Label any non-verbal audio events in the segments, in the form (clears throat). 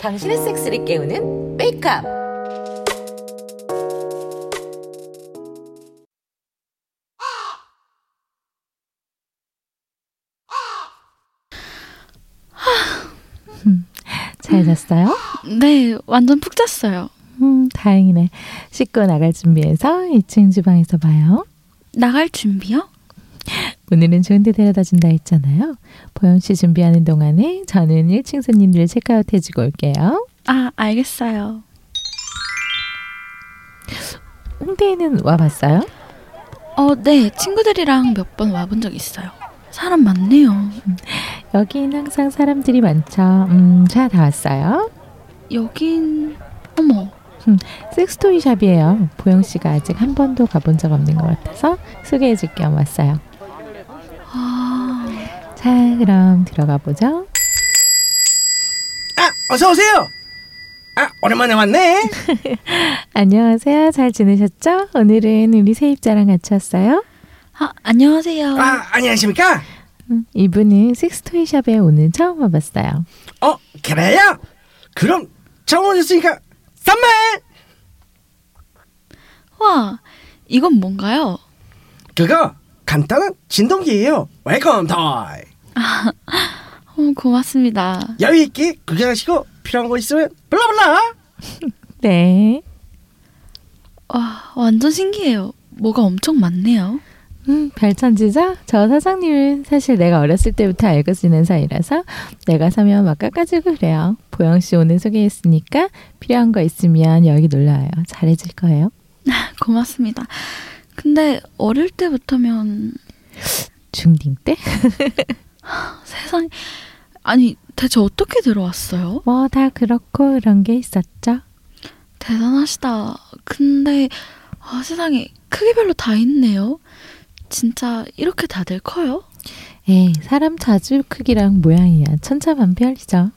당신의 섹스를 깨우는 메이크업. 잘 잤어요? 네, 완전 푹 잤어요. 음, 다행이네. 씻고 나갈 준비해서 2층 주방에서 봐요. 나갈 준비요? 오늘은 좋은 데 데려다 준다 했잖아요. 보영 씨 준비하는 동안에 저는 1층 손님들 체크아웃 해주고 올게요. 아, 알겠어요. 홍대에는 와봤어요? 어, 네, 친구들이랑 몇 번 와본 적 있어요. 사람 많네요. 여긴 항상 사람들이 많죠. 음, 자, 다 왔어요. 여긴, 어머, 섹스토이 샵이에요. 보영 씨가 아직 한 번도 가본 적 없는 것 같아서 소개해 줄 겸 왔어요. 아, 자, 그럼 들어가 보죠. 아, 어서 오세요. 아, 오랜만에 왔네. (laughs) 안녕하세요. 잘 지내셨죠? 오늘은 우리 세입자랑 같이 왔어요. 아 안녕하세요. 아, 안녕하십니까? 음, 이분은 섹스토이 샵에 오늘 처음 와봤어요. 어, 그래요? 그럼 처음 오셨으니까 선물. 와, 이건 뭔가요? 그거 간단한 진동기예요. welcome toy. 어, 고맙습니다. 여유 있게 구경하시고 필요한 거 있으면 불러불러. (laughs) 네. 와, 완전 신기해요. 뭐가 엄청 많네요. 음, 별천지죠? 저 사장님은 사실 내가 어렸을 때부터 알고 지낸 사이라서 내가 사면 막 깎아주고 그래요. 보영 씨 오늘 소개했으니까 필요한 거 있으면 여기 놀러와요. 잘해줄 거예요. 고맙습니다. 근데 어릴 때부터면 중딩 때? (laughs) (gasps) 세상 아니 대체 어떻게 들어왔어요? 뭐 다 그렇고 그런 게 있었죠. 대단하시다. 근데 아, 세상에 크기별로 다 있네요. 진짜 이렇게 다들 커요? 에이, 사람 자주 크기랑 모양이야 천차만별이죠.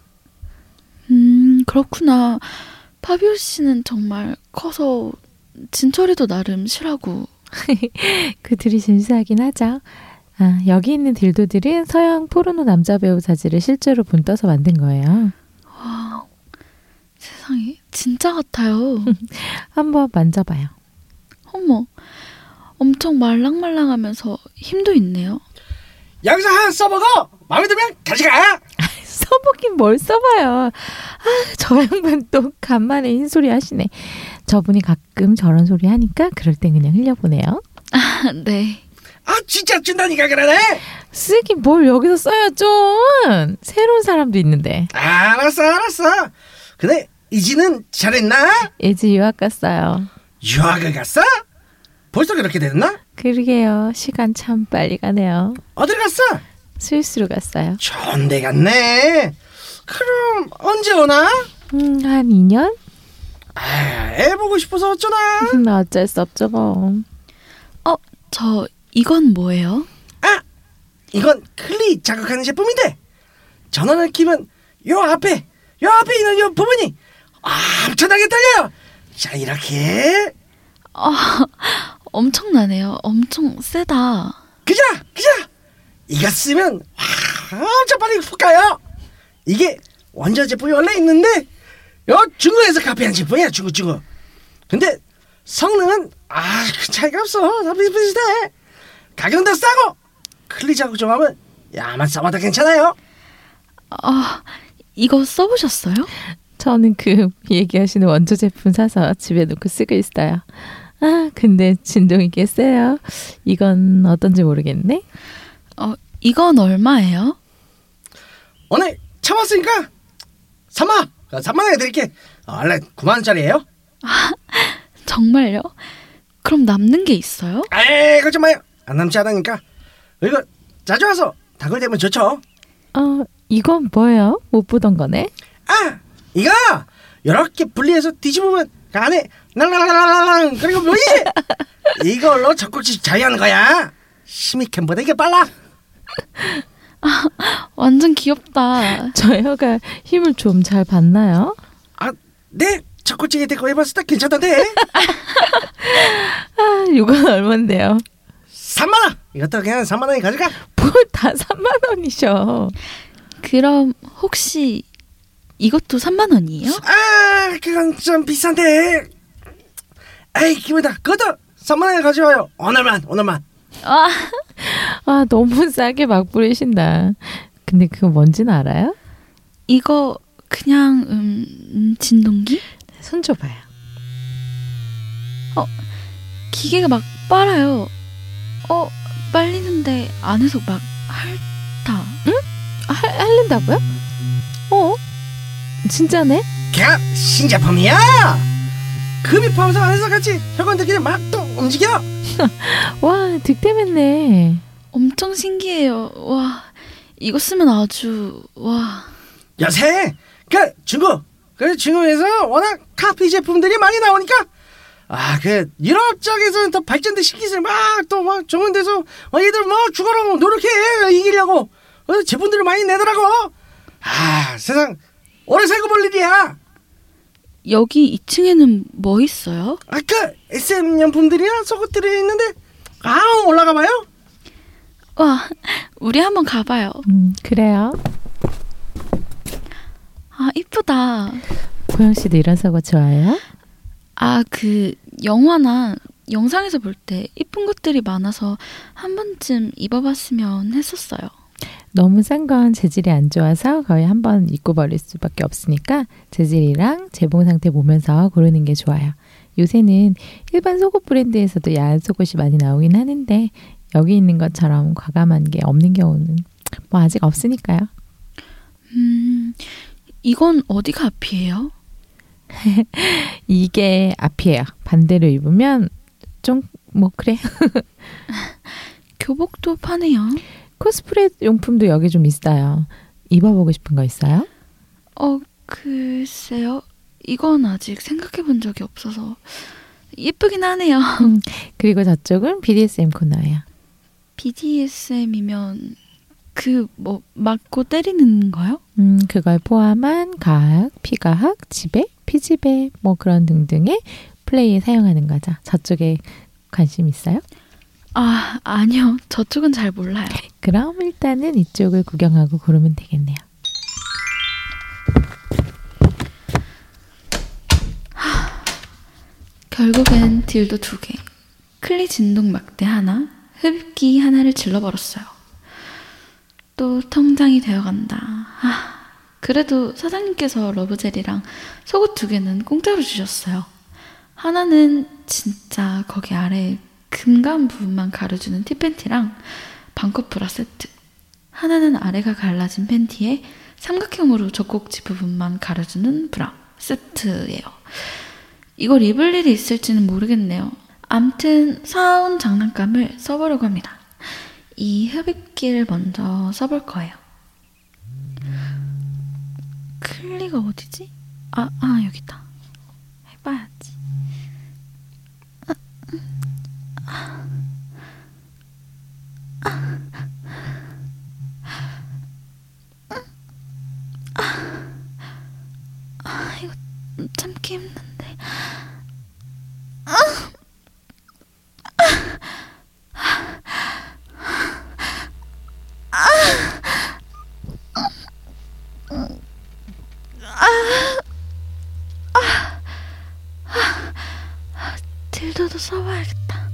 음 그렇구나. 파비오 씨는 정말 커서 진철이도 나름 실하고 (laughs) 그들이 진수하긴 하죠. 아, 여기 있는 딜도들은 서양 포르노 남자 배우 자질을 실제로 본떠서 만든 거예요. 와 세상에 진짜 같아요. (laughs) 한번 만져봐요. 어머 엄청 말랑말랑하면서 힘도 있네요. 여기서 한 써보고 마음에 들면 가져가. (laughs) 써보긴 뭘 써봐요. 아, 저 양반 또 간만에 흰소리 하시네. 저분이 가끔 저런 소리 하니까 그럴 땐 그냥 흘려보내요. (laughs) 네. 아, 진짜 준다니까 그러네. 쓰긴 뭘 여기서 써요 좀. 새로운 사람도 있는데. 알았어, 알았어. 근데 이지는 잘했나? 예지 유학 갔어요. 유학을 갔어? 벌써 그렇게 됐나? 그러게요. 시간 참 빨리 가네요. 어딜 갔어? 스위스로 갔어요. 좋은 데 갔네. 그럼 언제 오나? 음, 한 2년? 아, 애 보고 싶어서 어쩌나. 음, 어쩔 수 없죠 뭐. 저 이건 뭐예요? 아, 이건 클리 자극하는 제품인데 전원을 키면 요 앞에 요 앞에 있는 요 부분이 엄청나게 떨려요. 자, 이렇게 (laughs) 엄청나네요. 엄청 세다. 그자, 그자. 이거 쓰면 와, 엄청 빨리 훅 가요. 이게 원전 제품이 원래 있는데 요 중국에서 카피한 제품이야, 중국 중국. 근데 성능은 아, 그 차이가 없어. 다 비슷비슷해. 가격도 싸고 클리 자극 좀 하면 야만 써봐도 괜찮아요. 아 이거 써보셨어요? 저는 그 얘기하시는 원조 제품 사서 집에 놓고 쓰고 있어요. 아, 근데 진동이 꽤 세요. 이건 어떤지 모르겠네. 어 이건 얼마예요? 오늘 참았으니까 3만 3만 원에 드릴게. 어, 원래 9만 원짜리예요. (laughs) 정말요? 그럼 남는 게 있어요? 에이 그좀 마요. 안 남지 않으니까. 이거 자주 와서 다글되면 좋죠. 어, 이건 뭐예요? 못 보던 거네. 아 이거 이렇게 분리해서 뒤집으면 그 안에 랄랄랄랄랄 그리고 뭐지? (laughs) 이걸로 젖꼭지 자유하는 거야. 시미캠보다 이게 빨라. 완전 귀엽다. 저 혀가 힘을 좀 잘 받나요? 내 젖꼭지에 대고 해봤을 때 괜찮던데. (laughs) 아, 이건 얼만데요? 3만 원. 이것도 그냥 3만 원이 가져가. 뭐 그걸 다 3만 원이셔. 그럼 혹시 이것도 3만 원이에요? 아 그건 좀 비싼데 에이 기분이다 그것도 3만 원에 가져와요 오늘만 오늘만 아, 아, 너무 싸게 막 부리신다. 근데 그거 뭔지는 알아요? 이거 그냥 음, 음, 진동기? 손 줘봐요. 기계가 막 빨아요. 어, 빨리는데 안에서 막 핥아. 할, 할린다고요? 어? 진짜네? 걔가 신제품이야 급입하면서 안에서 같이 혈관들끼리 막 또 움직여 (laughs) 와, 득템했네. 엄청 신기해요. 와, 이거 쓰면 아주 와. 요새 그 중국 그 중국에서 워낙 카피 제품들이 많이 나오니까 아 그 유럽 쪽에서는 더 발전된 신기술 막또 막 좋은 데서 어, 얘들 뭐 죽어라 노력해 이기려고 어, 제품들을 많이 내더라고 아 세상 오래 살고 볼 일이야 여기 2층에는 뭐 있어요? 아까 SM 명품들이나 속옷들이 있는데 아 올라가 봐요 와, 우리 한번 가봐요. 음, 그래요. 아, 이쁘다. 보영 씨도 이런 속옷 좋아해요? 아, 그 영화나 영상에서 볼 때 이쁜 것들이 많아서 한 번쯤 입어봤으면 했었어요. 너무 싼 건 재질이 안 좋아서 거의 한 번 입고 버릴 수밖에 없으니까 재질이랑 재봉 상태 보면서 고르는 게 좋아요. 요새는 일반 속옷 브랜드에서도 야한 속옷이 많이 나오긴 하는데 여기 있는 것처럼 과감한 게 없는 경우는 뭐 아직 없으니까요. 음, 이건 어디가 앞이에요? (laughs) 이게 앞이에요. 반대로 입으면 좀 뭐 그래. (laughs) 교복도 파네요. 코스프레 용품도 여기 좀 있어요. 입어보고 싶은 거 있어요? 어, 글쎄요. 이건 아직 생각해 본 적이 없어서 예쁘긴 하네요. (laughs) 그리고 저쪽은 BDSM 코너예요. BDSM이면 그 뭐 맞고 때리는 거요? 음, 그걸 포함한 가학, 피가학, 지배, 피지배 뭐 그런 등등의 플레이에 사용하는 거죠. 저쪽에 관심 있어요? 아, 아니요. 저쪽은 잘 몰라요. 그럼 일단은 이쪽을 구경하고 고르면 되겠네요. 결국엔 딜도 두 개, 클리 진동 막대 하나, 흡입기 하나를 질러버렸어요. 또 통장이 되어간다. 아, 그래도 사장님께서 러브젤이랑 속옷 두 개는 공짜로 주셨어요. 하나는 진짜 거기 아래 금감 부분만 가려주는 티팬티랑 반컵 브라 세트. 하나는 아래가 갈라진 팬티에 삼각형으로 젖꼭지 부분만 가려주는 브라 세트예요. 이걸 입을 일이 있을지는 모르겠네요. 암튼 사온 장난감을 써보려고 합니다. 이 흡입기를 먼저 써볼 거예요. 클리가 어디지? 아, 아 여기다. 해봐야지. 아, 이거 참기 힘든데. 딜도도 써봐야겠다.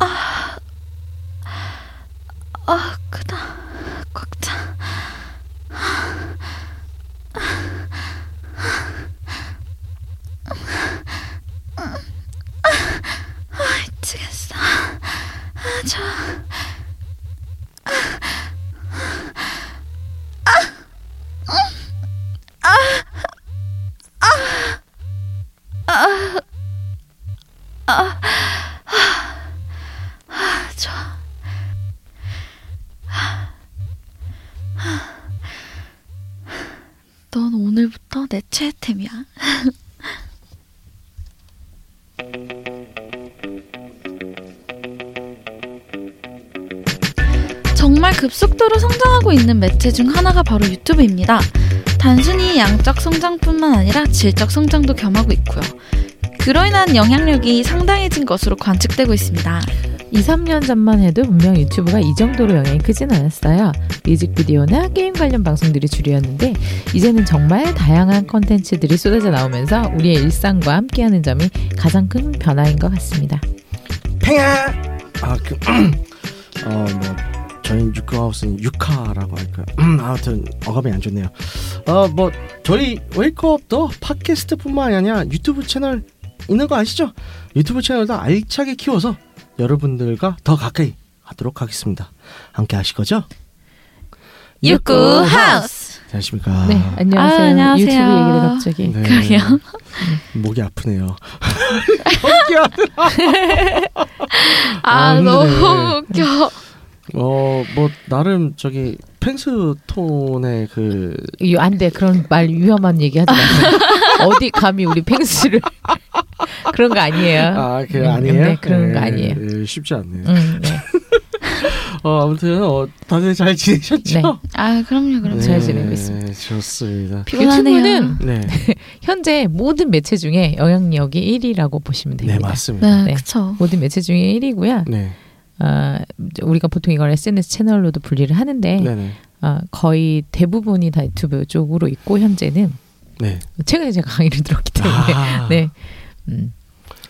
아, 아, 크 있는 매체 중 하나가 바로 유튜브입니다. 단순히 양적 성장뿐만 아니라 질적 성장도 겸하고 있고요. 그로 인한 영향력이 상당해진 것으로 관측되고 있습니다. 2, 3년 전만 해도 분명 유튜브가 이 정도로 영향이 크진 않았어요. 뮤직비디오나 게임 관련 방송들이 주류였는데 이제는 정말 다양한 컨텐츠들이 쏟아져 나오면서 우리의 일상과 함께하는 점이 가장 큰 변화인 것 같습니다. 팽아 아 그 (clears throat) 어 뭐 저희 유카하우스는 유카라고 할까요? 음, 아무튼 어감이 안 좋네요. 어 뭐 저희 웨이크업도 팟캐스트뿐만 아니라 유튜브 채널 있는 거 아시죠? 유튜브 채널도 알차게 키워서 여러분들과 더 가까이 하도록 하겠습니다. 함께 하실 거죠? 유쿠 하우스. 안녕하십니까? 네, 안녕하세요. 아, 안녕하세요. 유튜브 얘기를 갑자기. 네. 그러게요. 목이 아프네요. (laughs) (laughs) 목이 아프. 아, 아. 너무 웃겨. 어, 뭐 나름 저기 펜스 톤의 그 이- 안 돼. 그런 말 위험한 얘기 하지 마세요. (laughs) 어디 감히 우리 펭수를. (laughs) 그런 거 아니에요. 아, 그 음, 아니에요? 네, 그런 거 예, 아니에요. 예, 쉽지 않네요. 음, 네. (laughs) 어, 아무튼 어, 다들 잘 지내셨죠? 네. 아, 그럼요, 그럼요. 잘 지내고 있습니다. 좋습니다. 피곤하네요. 유튜브는 네, 현재 모든 매체 중에 영향력이 1위라고 보시면 네 됩니다. 맞습니다. 네, 네. 그쵸. 모든 매체 중에 1위고요. 네, 아, 우리가 보통 이걸 SNS 채널로도 분리를 하는데 네, 네, 아, 거의 대부분이 다 유튜브 쪽으로 있고 현재는 네. 최근에 제가 강의를 들었기 때문에 아, (laughs) 네. 음.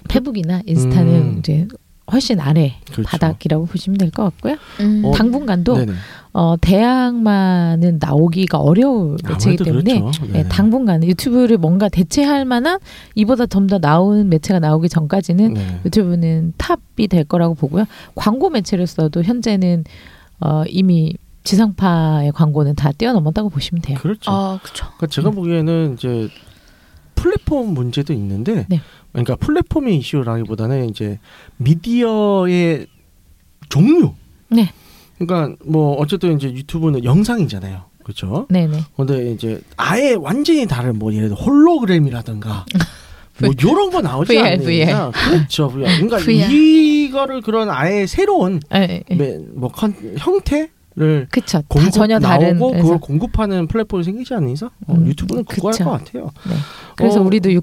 페북이나 인스타는 음. 이제 훨씬 아래 그렇죠. 바닥이라고 보시면 될 것 같고요. 음. 어, 당분간도 네네. 어, 대학만은 나오기가 어려울 매체이기 때문에 그렇죠. 네, 당분간은 유튜브를 뭔가 대체할 만한 이보다 좀 더 나오는 매체가 나오기 전까지는 네. 유튜브는 탑이 될 거라고 보고요. 광고 매체로서도 현재는 어, 이미 지상파의 광고는 다 뛰어넘었다고 보시면 돼요. 그렇죠. 아, 그쵸. 그러니까 제가 보기에는 이제 플랫폼 문제도 있는데, 네. 그러니까 플랫폼의 이슈라기보다는 이제 미디어의 종류. 네. 그러니까 뭐 어쨌든 이제 유튜브는 영상이잖아요. 그렇죠? 네네. 근데 이제 아예 완전히 다른 뭐 예를 들어 홀로그램이라든가 (laughs) 뭐 요런 거 나오지 VR, 않느냐. VR. 그렇죠. VR. 그러니까 (laughs) VR. 이거를 그런 아예 새로운 네, 네. 매- 뭐 컨, 형태 를 그쵸. 다 공급 전혀 다른. 그걸 공급하는 플랫폼이 생기지 않는 이상 어, 음, 유튜브는 그거 할. 것 같아요. 네. 그래서 어. 우리도 유,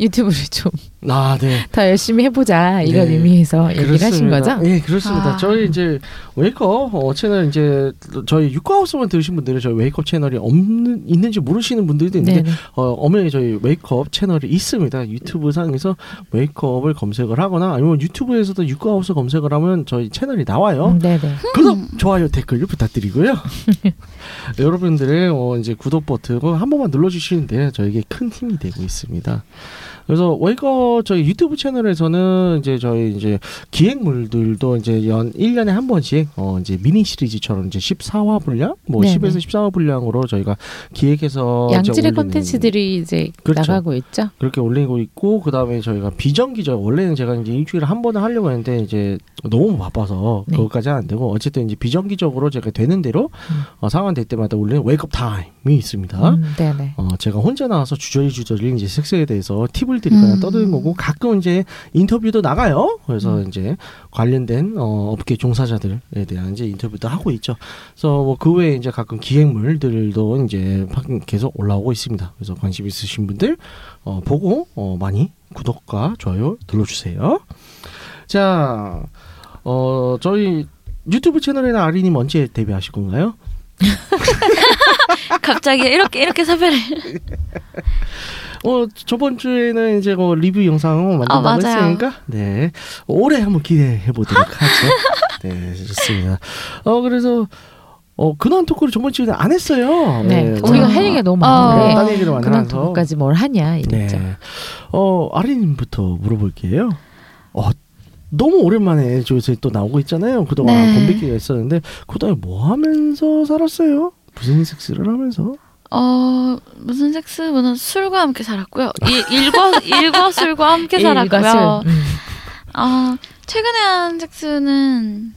유튜브를 좀더 아, 네. (laughs) 열심히 해보자 이런 네. 의미에서 얘기를 하신. 거죠? 예, 그렇습니다. 아. 저희 이제 웨이크업 어, 채널 이제 저희 육가하우스만 들으신 분들은 저희 웨이크업 채널이 없는 있는지 모르시는 분들도 있는데 네네. 어, 엄연히 저희 웨이크업 채널이 있습니다. 유튜브 상에서 웨이크업을 검색을 하거나 아니면 유튜브에서도 육가하우스 검색을 하면 저희 채널이 나와요. 음, 네네. 구독, 좋아요, 댓글 부탁드리고요. (laughs) 여러분들의 어, 이제 구독 버튼 한 번만 눌러주시는데 저에게 큰 힘이 되고 있습니다. 그래서 웨이커 저희 유튜브 채널에서는 이제 저희 이제 기획물들도 이제 연 1년에 한 번씩 어 이제 미니 시리즈처럼 이제 14화 분량 뭐 네네. 10에서 14화 분량으로 저희가 기획해서 양질의 올리는 컨텐츠들이 이제 그렇죠. 나가고 있죠. 그렇게 올리고 있고 그다음에 저희가 비정기적 원래는 제가 이제 일주일에 한 번은 하려고 했는데 이제 너무 바빠서 네. 그것까지 안 되고 어쨌든 이제 비정기적으로 제가 되는 대로 음. 어, 상황 될 때마다 올리는 웨이크업 타임이 있습니다. 음, 네네. 어, 제가 혼자 나와서 주저리 주저리 이제 섹스에 대해서 팁을 드리거나 음. 떠드는 거고 가끔 이제 인터뷰도 나가요. 그래서 음. 이제 관련된 어, 업계 종사자들에 대한 이제 인터뷰도 하고 있죠. 그래서 뭐 그 외에 이제 가끔 기획물들도 이제 막 계속 올라오고 있습니다. 그래서 관심 있으신 분들 어, 보고 어, 많이 구독과 좋아요 눌러주세요. 자, 어, 저희 유튜브 채널에는 아리님 언제 데뷔하실 건가요? (laughs) 갑자기 이렇게, 이렇게 사별을. (laughs) 어 저번 주에는 이제 뭐 리뷰 영상 만든다고 맞아요. 했으니까 네 올해 한번 기대해 보도록 (laughs) 하죠. 네 좋습니다. 어 그래서 어 근황 토크를 저번 주에는 안 했어요. 네, 뭐, 우리가 할 얘기가 너무 어, 많은데 딴 얘기를 그런 많아서 토크까지 뭘 하냐 이랬죠. 네. 어 아리님부터 물어볼게요. 어 너무 오랜만에 저기서 또 나오고 있잖아요. 그동안 네. 건백기가 있었는데 그동안 뭐 하면서 살았어요? 무슨 섹스를 하면서? 어, 무슨 섹스보다 술과 함께 살았고요. 일, 일과, 일과 술과 함께 일과 살았고요. 술. 음. 아, 최근에 한 섹스는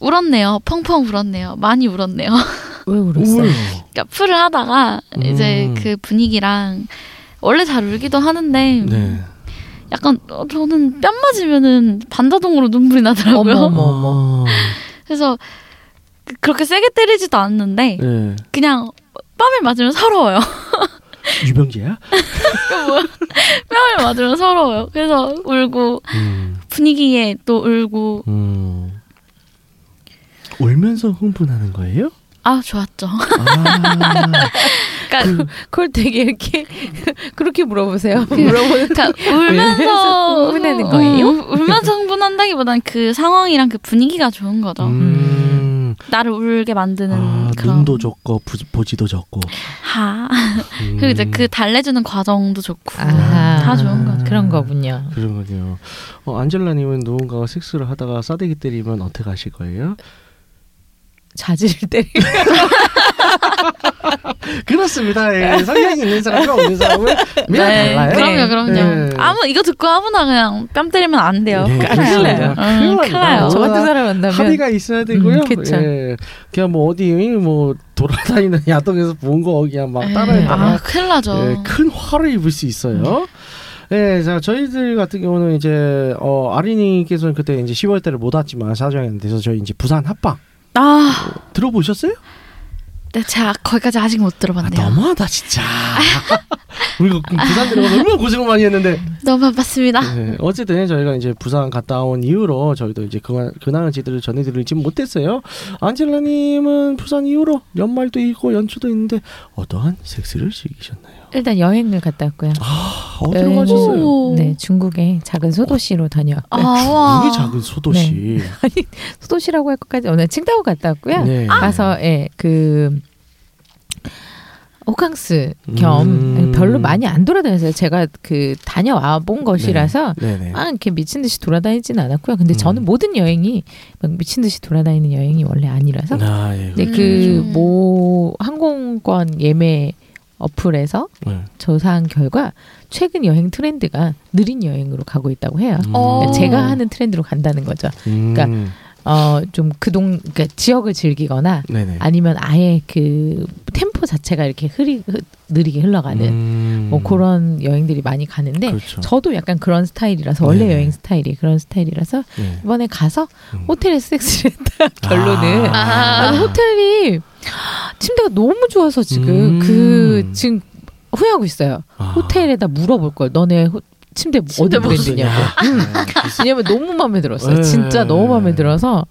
울었네요. 펑펑 울었네요. 많이 울었네요. 왜 울었어요? 그러니까 풀을 하다가 이제 음. 그 분위기랑 원래 잘 울기도 하는데 네. 약간 어, 저는 뺨 맞으면은 반자동으로 눈물이 나더라고요. 어머, 어머. 어머. 그래서 그- 그렇게 세게 때리지도 않는데 네. 그냥 뺨을 맞으면 서러워요. (laughs) 유병재야? 뺨을 맞으면 서러워요. 그래서 울고 음. 분위기에 또 울고 음. 울면서 흥분하는 거예요? 아 좋았죠. 아, (laughs) 그러니까, 그걸 되게 이렇게 (laughs) 그렇게 물어보세요. 그 물어보는 그러니까 울면서 흥분하는 거예요? 음, 울면서 흥분한다기보단 그 상황이랑 그 분위기가 좋은 거죠. 음. 나를 울게 만드는 아, 그런 눈도 좋고 부, 보지도 좋고. 하 음. (laughs) 그리고 이제 그 달래주는 과정도 좋고 아하. 다 좋은 거죠. 그런 거군요. 그런군요. 어, 안젤라님은 누군가가 섹스를 하다가 싸대기 때리면 어떻게 하실 거예요? 자지를 때리. (laughs) (laughs) 그렇습니다. 예, 성향이 있는 사람과 없는 사람은 미가 네, 달라요. 그럼요, 그럼요. 네. 아무 이거 듣고 아무나 그냥 뺨 때리면 안 돼요. 네, 큰일. 나요. 음, 큰일 나요. 저 같은 어, 사람 만나면 합의가 있어야 되고요. 음. 예. 그냥 뭐 어디 뭐 돌아다니는 (laughs) 야동에서 본 거 그냥 막 에이, 따라했다가 아 큰일 나죠. 예, 큰 화를 입을 수 있어요. 예, 자 저희들 같은 경우는 이제 어 아린이께서는 그때 이제 10월 달에 못 왔지만 사정이 돼서 저희 이제 부산 합방 아, 들어보셨어요? 네, 제가 거기까지 아직 못 아, 들어봤네요. 너무하다 진짜. (laughs) 우리가 부산 들어가서 얼마나 고생을 많이 했는데. 너무 바빴습니다. 네, 어쨌든 저희가 이제 부산 갔다 온 이후로 저희도 이제 그날 그날 지들을 전해드리지 못했어요. 안젤라님은 부산 이후로 연말도 있고 연초도 있는데 어떠한 섹스를 즐기셨나요? 일단 여행을 갔다 왔고요. 아, 어디로 여행을- 가셨어요? 네, 중국의 작은 소도시로 다녀왔고요. 아, 와. 이게 작은 소도시. (laughs) 소도시라고 할 것까지 오늘 칭다오 갔다 왔고요. 네. 가서 예, 그 호캉스 겸 음. 별로 많이 안 돌아다녔어요. 제가 그 다녀와 본 것이라서 네네. 아 이렇게 미친 듯이 돌아다니지는 않았고요. 근데 음. 저는 모든 여행이 막 미친 듯이 돌아다니는 여행이 원래 아니라서 아, 예. 근데 음. 그모 항공권 예매 어플에서 네. 조사한 결과 최근 여행 트렌드가 느린 여행으로 가고 있다고 해요. 어. 그러니까 제가 하는 트렌드로 간다는 거죠. 음. 그러니까 어좀 그동 그러니까 지역을 즐기거나 네네. 아니면 아예 그 템포 자체가 이렇게 흐리 흐, 느리게 흘러가는 음. 뭐 그런 여행들이 많이 가는데 그렇죠. 저도 약간 그런 스타일이라서 원래 네네. 여행 스타일이 그런 스타일이라서 네. 이번에 가서 음. 호텔에서 섹스를 했다 결론은 아. 아. 호텔이 침대가 너무 좋아서 지금 음. 그 지금 후회하고 있어요. 아. 호텔에다 물어볼 걸. 너네 호, 침대, 침대 어디 뭐 브랜드냐고. 음. 왜냐면 너무 마음에 들었어요. 네. 진짜 너무 마음에 들어서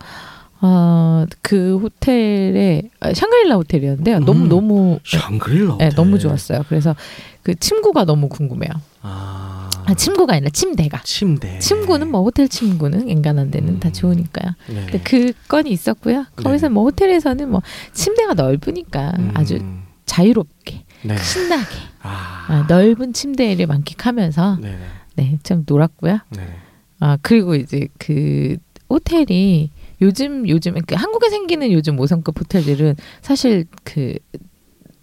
어, 그 호텔에 아, 샹그릴라 호텔이었는데요. 너무 음. 너무 샹그릴라. 네, 호텔. 너무 좋았어요. 그래서 그 침구가 너무 궁금해요. 아. 아, 침구가 아니라 침대가. 침대. 침구는 뭐 호텔 침구는 엔간한 데는 다 음. 좋으니까요. 네. 근데 그 건이 있었고요. 거기서 네. 뭐 호텔에서는 뭐 침대가 넓으니까 음. 아주 자유롭게 네. 신나게 아. 아, 넓은 침대를 만끽하면서 네네. 네, 좀 놀았고요. 네. 아, 그리고 이제 그 호텔이 요즘 요즘 그 한국에 생기는 요즘 5성급 호텔들은 사실 그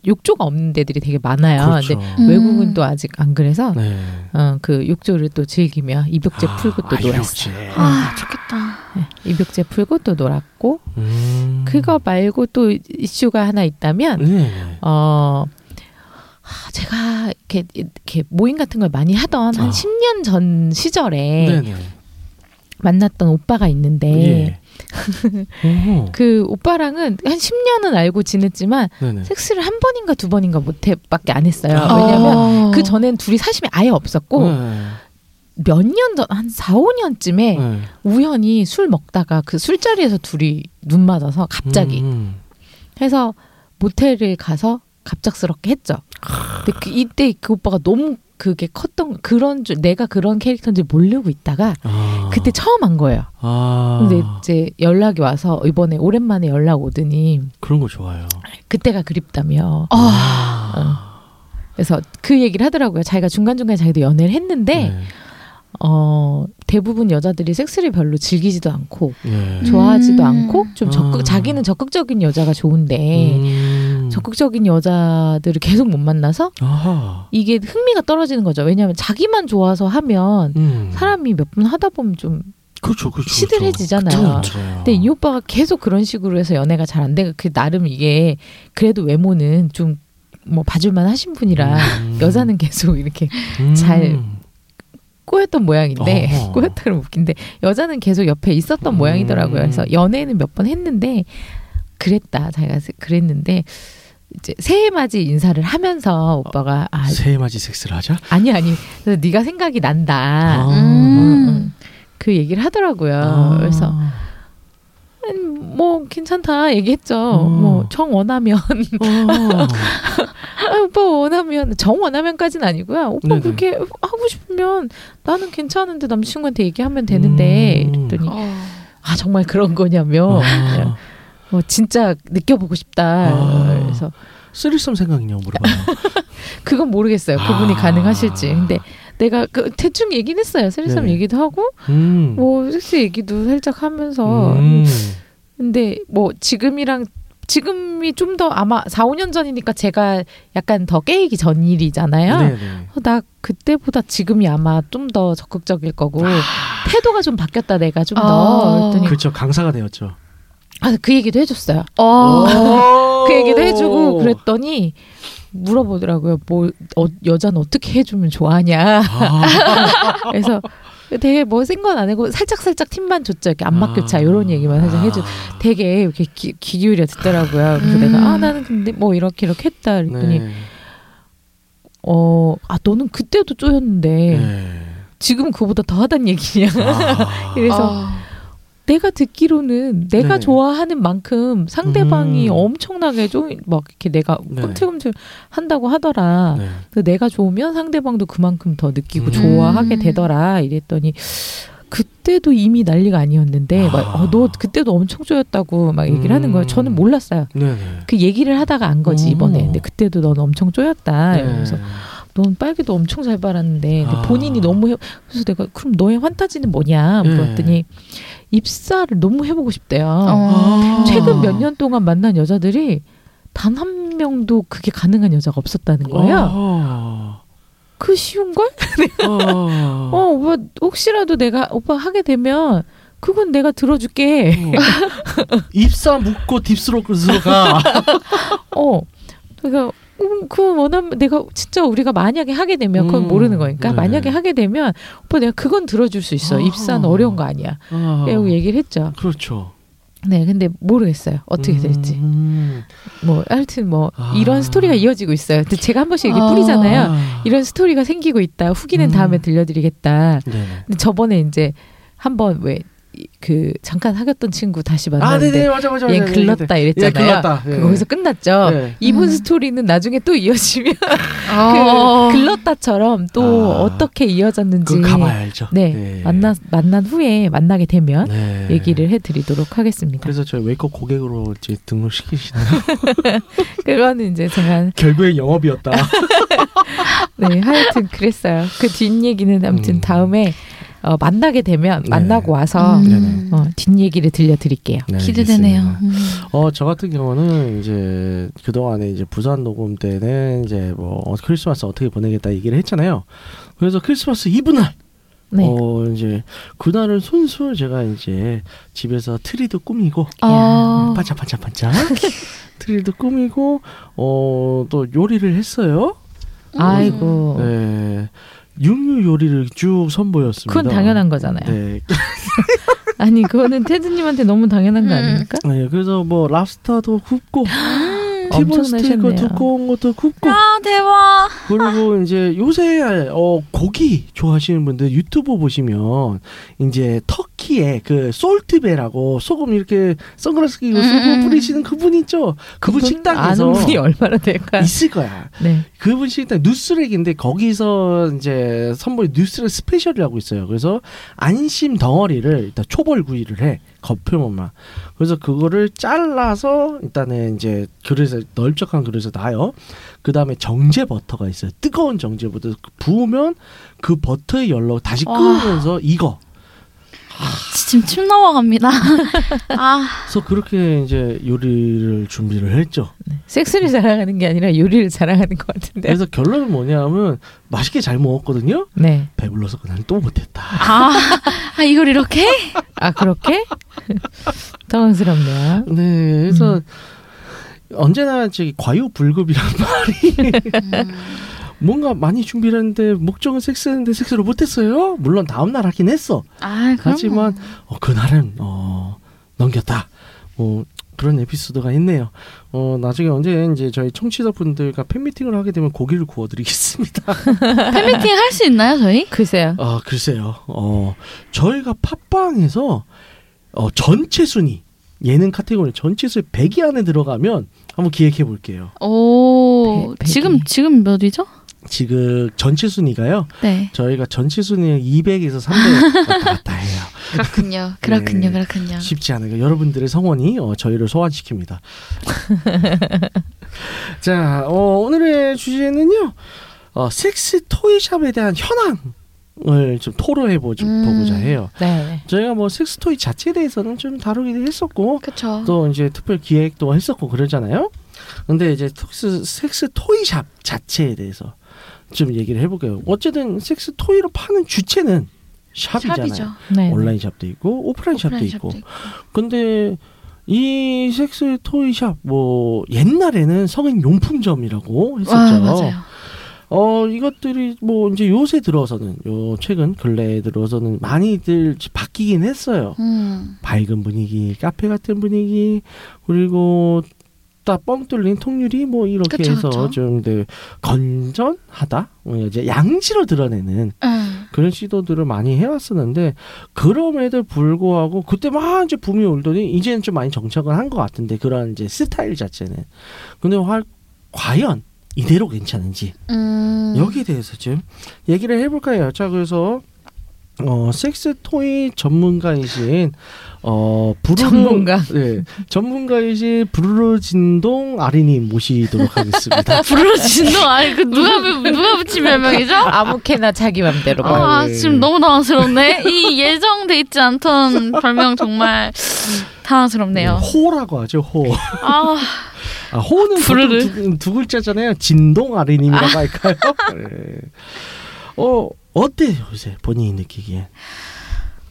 욕조가 없는 데들이 되게 많아요. 그렇죠. 근데 음. 외국은 또 아직 안 그래서 네. 어, 그 욕조를 또 즐기며 입욕제 풀고 또 아, 놀았어요. 이욕제. 아, 좋겠다. 네, 입욕제 풀고 또 놀았고 음. 그거 말고 또 이슈가 하나 있다면 네. 어 아, 제가 이렇게 이렇게 모임 같은 걸 많이 하던 한 아. 10년 전 시절에 네네. 만났던 오빠가 있는데 예. 그 오빠랑은 한 10년은 알고 지냈지만 네네. 섹스를 한 번인가 두 번인가 못해밖에 안 했어요. 아. 왜냐면 어. 그 전엔 둘이 사심이 아예 없었고 네. 몇년 전 한 4, 5년쯤에 네. 우연히 술 먹다가 그 술자리에서 둘이 눈 맞아서 갑자기 음. 해서 모텔을 가서 갑작스럽게 했죠. 근데 그 이때 그 오빠가 너무 그게 컸던 그런 줄 내가 그런 캐릭터인지 모르고 있다가 아. 그때 처음 한 거예요. 아. 근데 이제 연락이 와서 이번에 오랜만에 연락 오더니 그런 거 좋아요. 그때가 그립다며. 아, 그래서 그 얘기를 하더라고요. 자기가 중간 중간에 자기도 연애를 했는데 네. 어 대부분 여자들이 섹스를 별로 즐기지도 않고 네. 좋아하지도 음. 않고 좀 적극 아. 자기는 적극적인 여자가 좋은데 음. 적극적인 여자들을 계속 못 만나서 아하. 이게 흥미가 떨어지는 거죠. 왜냐하면 자기만 좋아서 하면 음. 사람이 몇번 하다 보면 좀 그렇죠, 그렇죠. 시들해지잖아요. 그렇죠. 근데 이 오빠가 계속 그런 식으로 해서 연애가 잘안 돼. 그 나름 이게 그래도 외모는 좀 뭐 봐줄만 하신 분이라 음. 여자는 계속 이렇게 음. 잘 꼬였던 모양인데 어허. (laughs) 꼬였다 그러면 웃긴데 여자는 계속 옆에 있었던 음. 모양이더라고요. 그래서 연애는 몇 번 했는데 그랬다 자기가 그랬는데 이제 새해 맞이 인사를 하면서 오빠가 아 새해 맞이 섹스를 하자. 아니 아니 그래서 네가 생각이 난다. 아. 음, 음. 그 얘기를 하더라고요. 아. 그래서 음, 뭐 괜찮다 얘기했죠. 어. 뭐정 원하면 어. (laughs) 아, 오빠 원하면 정 원하면까지는 아니고요. 오빠 네네. 그렇게 하고 싶으면 나는 괜찮은데 남친구한테 얘기하면 되는데 음. 이랬더니 어. 아 정말 그런 거냐며 아. 뭐 진짜 느껴보고 싶다. 아. 그래서 쓰리썸 생각이냐고 물어봐요. (laughs) 그건 모르겠어요. 그분이 아. 가능하실지. 근데 내가 그 대충 얘기는 했어요. 세리썸 네네. 얘기도 하고 음. 뭐 섹스 얘기도 살짝 하면서 음. 근데 뭐 지금이랑 지금이 좀 더 아마 4, 5년 전이니까 제가 약간 더 깨이기 전 일이잖아요. 네네. 어, 나 그때보다 지금이 아마 좀 더 적극적일 거고 태도가 좀 바뀌었다 내가 좀 더. 아. 그렇죠. 강사가 되었죠. 아, 그 얘기도 해줬어요. 어. 그 얘기도 해주고 그랬더니 물어보더라고요. 뭐 어, 여자는 어떻게 해주면 좋아하냐. 아. (laughs) 그래서 되게 뭐센건 아니고 살짝 살짝 팁만 줬죠. 이렇게 안마 교차 이런 얘기만 살짝 해줘. 되게 이렇게 귀, 귀 기울여 듣더라고요. 그래서 음. 내가 아 나는 근데 뭐 이렇게 이렇게 했다. 그랬더니 네. 어아 너는 그때도 쪼였는데 네. 지금 그보다 더 하단 얘기냐. 아. (laughs) 그래서 아. 내가 듣기로는 내가 네네. 좋아하는 만큼 상대방이 음. 엄청나게 좀 막 이렇게 내가 네네. 꿈틀꿈틀 한다고 하더라. 네. 그 내가 좋으면 상대방도 그만큼 더 느끼고 음. 좋아하게 되더라. 이랬더니 그때도 이미 난리가 아니었는데 아. 막, 어, 너 그때도 엄청 쪼였다고 막 얘기를 하는 거예요. 음. 저는 몰랐어요. 네네. 그 얘기를 하다가 안 거지 오. 이번에. 근데 그때도 넌 엄청 쪼였다. 네. 그래서 넌 빨개도 엄청 잘 발랐는데 근데 아. 본인이 너무 해, 그래서 내가 그럼 너의 환타지는 뭐냐 네. 물었더니 입사를 너무 해보고 싶대요. 어. 최근 몇 년 동안 만난 여자들이 단 한 명도 그게 가능한 여자가 없었다는 거예요. 어. 그 쉬운 걸? 어. 어 오빠 혹시라도 내가 오빠 하게 되면 그건 내가 들어줄게. 어. 입사 묶고 딥스로 들어가. (laughs) 어. 그러니까 음, 그 원하면 내가 진짜 우리가 만약에 하게 되면 그건 음, 모르는 거니까 네네. 만약에 하게 되면 오빠 내가 그건 들어줄 수 있어. 아. 입사는 어려운 거 아니야. 아. 라고 얘기를 했죠. 그렇죠. 네, 근데 모르겠어요. 어떻게 될지. 음. 뭐 하여튼 뭐 아. 이런 스토리가 이어지고 있어요. 근데 제가 한 번씩 이게 아. 뿌리잖아요. 아. 이런 스토리가 생기고 있다. 후기는 음. 다음에 들려드리겠다. 네네. 근데 저번에 이제 한번 왜 그 잠깐 사귀었던 친구 다시 아, 만났는데 네네, 맞아, 맞아. 얘 맞아. 글렀다 예, 이랬잖아요. 글렀다. 예. 그 거기서 끝났죠. 네. 이분 음. 스토리는 나중에 또 (laughs) 이어지면 어. 그 글렀다처럼 또 아. 어떻게 이어졌는지 그거 가봐야 알죠. 네, 만나 만난 후에 만나게 되면 네. 얘기를 해드리도록 하겠습니다. 그래서 저희 웨이크업 고객으로 이제 등록시키시나요? (laughs) 그거는 이제 제가 (laughs) 결국엔 영업이었다. 네 하여튼 그랬어요. 그 뒷 얘기는 아무튼 음. 다음에 어, 만나게 되면 네. 만나고 와서 음. 네네. 어, 뒷얘기를 들려드릴게요. 네, 기대되네요. 음. 어, 저 같은 경우는 이제 그동안에 이제 부산 녹음 때는 이제 뭐 어, 크리스마스 어떻게 보내겠다 얘기를 했잖아요. 그래서 크리스마스 이브 날, 네. 어, 이제 그날은 순수 제가 이제 집에서 트리도 꾸미고, 어. 반짝반짝반짝 (laughs) 트리도 꾸미고, 어, 또 요리를 했어요. 아이고 네. 육류 요리를 쭉 선보였습니다. 그건 당연한 거잖아요. 네. (laughs) 아니 그거는 테드님한테 너무 당연한 거 음. 아닙니까? 네, 그래서 뭐 랍스타도 굽고, 티본 엄청 스테이크. 두꺼운 것도 굽고, 아 대박. 그리고 이제 요새 어 고기 좋아하시는 분들 유튜브 보시면 이제 터키의 그 Salt Bae라고 소금 이렇게 선글라스 끼고 소금 음. 뿌리시는 그분 있죠. 그분 식당에서 아는 분이 얼마나 될까? 있을 거야. 네. 그분 식당 Nusr-Et인데 거기서 이제 선보이 Nusr-Et 스페셜이라고 있어요. 그래서 안심 덩어리를 일단 초벌구이를 해 겉표면만. 그래서 그거를 잘라서 일단은 이제 그릇에 널쩍한 그릇에 놔요. 그 다음에 정제 버터가 있어요. 뜨거운 정제 버터 부으면 그 버터의 열로 다시 와. 끓으면서 익어. 지금 침 넘어갑니다. (laughs) 아 그래서 그렇게 이제 요리를 준비를 했죠. 섹스를 자랑하는 게 아니라 요리를 자랑하는 것 같은데. 그래서 결론은 뭐냐면 맛있게 잘 먹었거든요. 네. 배불러서 그날 또 못했다. 아, 아 이걸 이렇게? 아 그렇게? (laughs) 당황스럽네요. 네, 그래서 음. 언제나 저기 과유불급이란 (laughs) 말이 뭔가 많이 준비를 했는데 목적은 섹스했는데 섹스를 못했어요. 물론 다음 날 하긴 했어. 아 하지만 어, 그날은 어, 넘겼다. 뭐 그런 에피소드가 있네요. 어 나중에 언제 이제 저희 청취자분들과 팬미팅을 하게 되면 고기를 구워드리겠습니다. (laughs) 팬미팅 할 수 있나요, 저희? 글쎄요. 아 글쎄요. 어 저희가 팟빵에서 어 전체 순위 예능 카테고리 전체 순위 100위 안에 들어가면 한번 기획해 볼게요. 오, 배- 배기. 지금 지금 몇 위죠? 지금 전체 순위가요. 네. 저희가 전체 순위 200에서 300 왔다 갔다 해요. 그렇군요. 그렇군요. 네. 그렇군요. 쉽지 않아요. 여러분들의 성원이 어, 저희를 소환시킵니다. (laughs) 자, 어, 오늘의 주제는요. 어, 섹스 토이샵에 대한 현황을 좀 토로해 보자 음. 해요. 네. 저희가 뭐 sex toy 자체에 대해서는 좀 다루기도 했었고 그렇죠. 또 이제 특별 기획도 했었고 그러잖아요. 근데 이제 sex, sex toy shop 자체에 대해서 좀 얘기를 해볼게요. 어쨌든 섹스 토이로 파는 주체는 shop이잖아요. shop이죠. 네. 온라인 shop도 있고 오프라인 샵도 오프라인 있고. shop도 있고. 근데 이 sex toy shop 뭐 옛날에는 성인 용품점이라고 했었죠. 와, 맞아요. 어 이것들이 뭐 이제 요새 들어서는 요 최근 근래에 들어서는 많이들 바뀌긴 했어요. 음. 밝은 분위기, 카페 같은 분위기, 그리고 딱뻥 뚫린 통유리 뭐 이렇게 그쵸, 해서 그쵸. 좀 네, 건전하다, 뭐 이제 양지로 드러내는 음. 그런 시도들을 많이 해왔었는데 그럼에도 불구하고 그때 막 이제 붐이 올더니 이제는 좀 많이 정착을 한 것 같은데 그런 이제 스타일 자체는 근데 화, 과연 이대로 괜찮은지 음. 여기에 대해서 좀 얘기를 해볼까요? 자 그래서 어 섹스 토이 전문가이신 어 부르르 전문가. 네 전문가이신 부르르 진동 아리님 모시도록 하겠습니다. (laughs) 부르르 진동 아니 그 누가 (laughs) 부- 누가 붙인 별명이죠? 아무캐나 자기 맘대로. 아, 아, 예. 지금 너무 당황스럽네. 이 예정돼 있지 않던 별명 정말 당황스럽네요. 호라고 하죠 호. 아, 아, 호는 부르르. 두, 두 글자잖아요. 진동 아리님이라고 할까요? (laughs) 네. 어 어때요 요새 본인이 느끼기엔?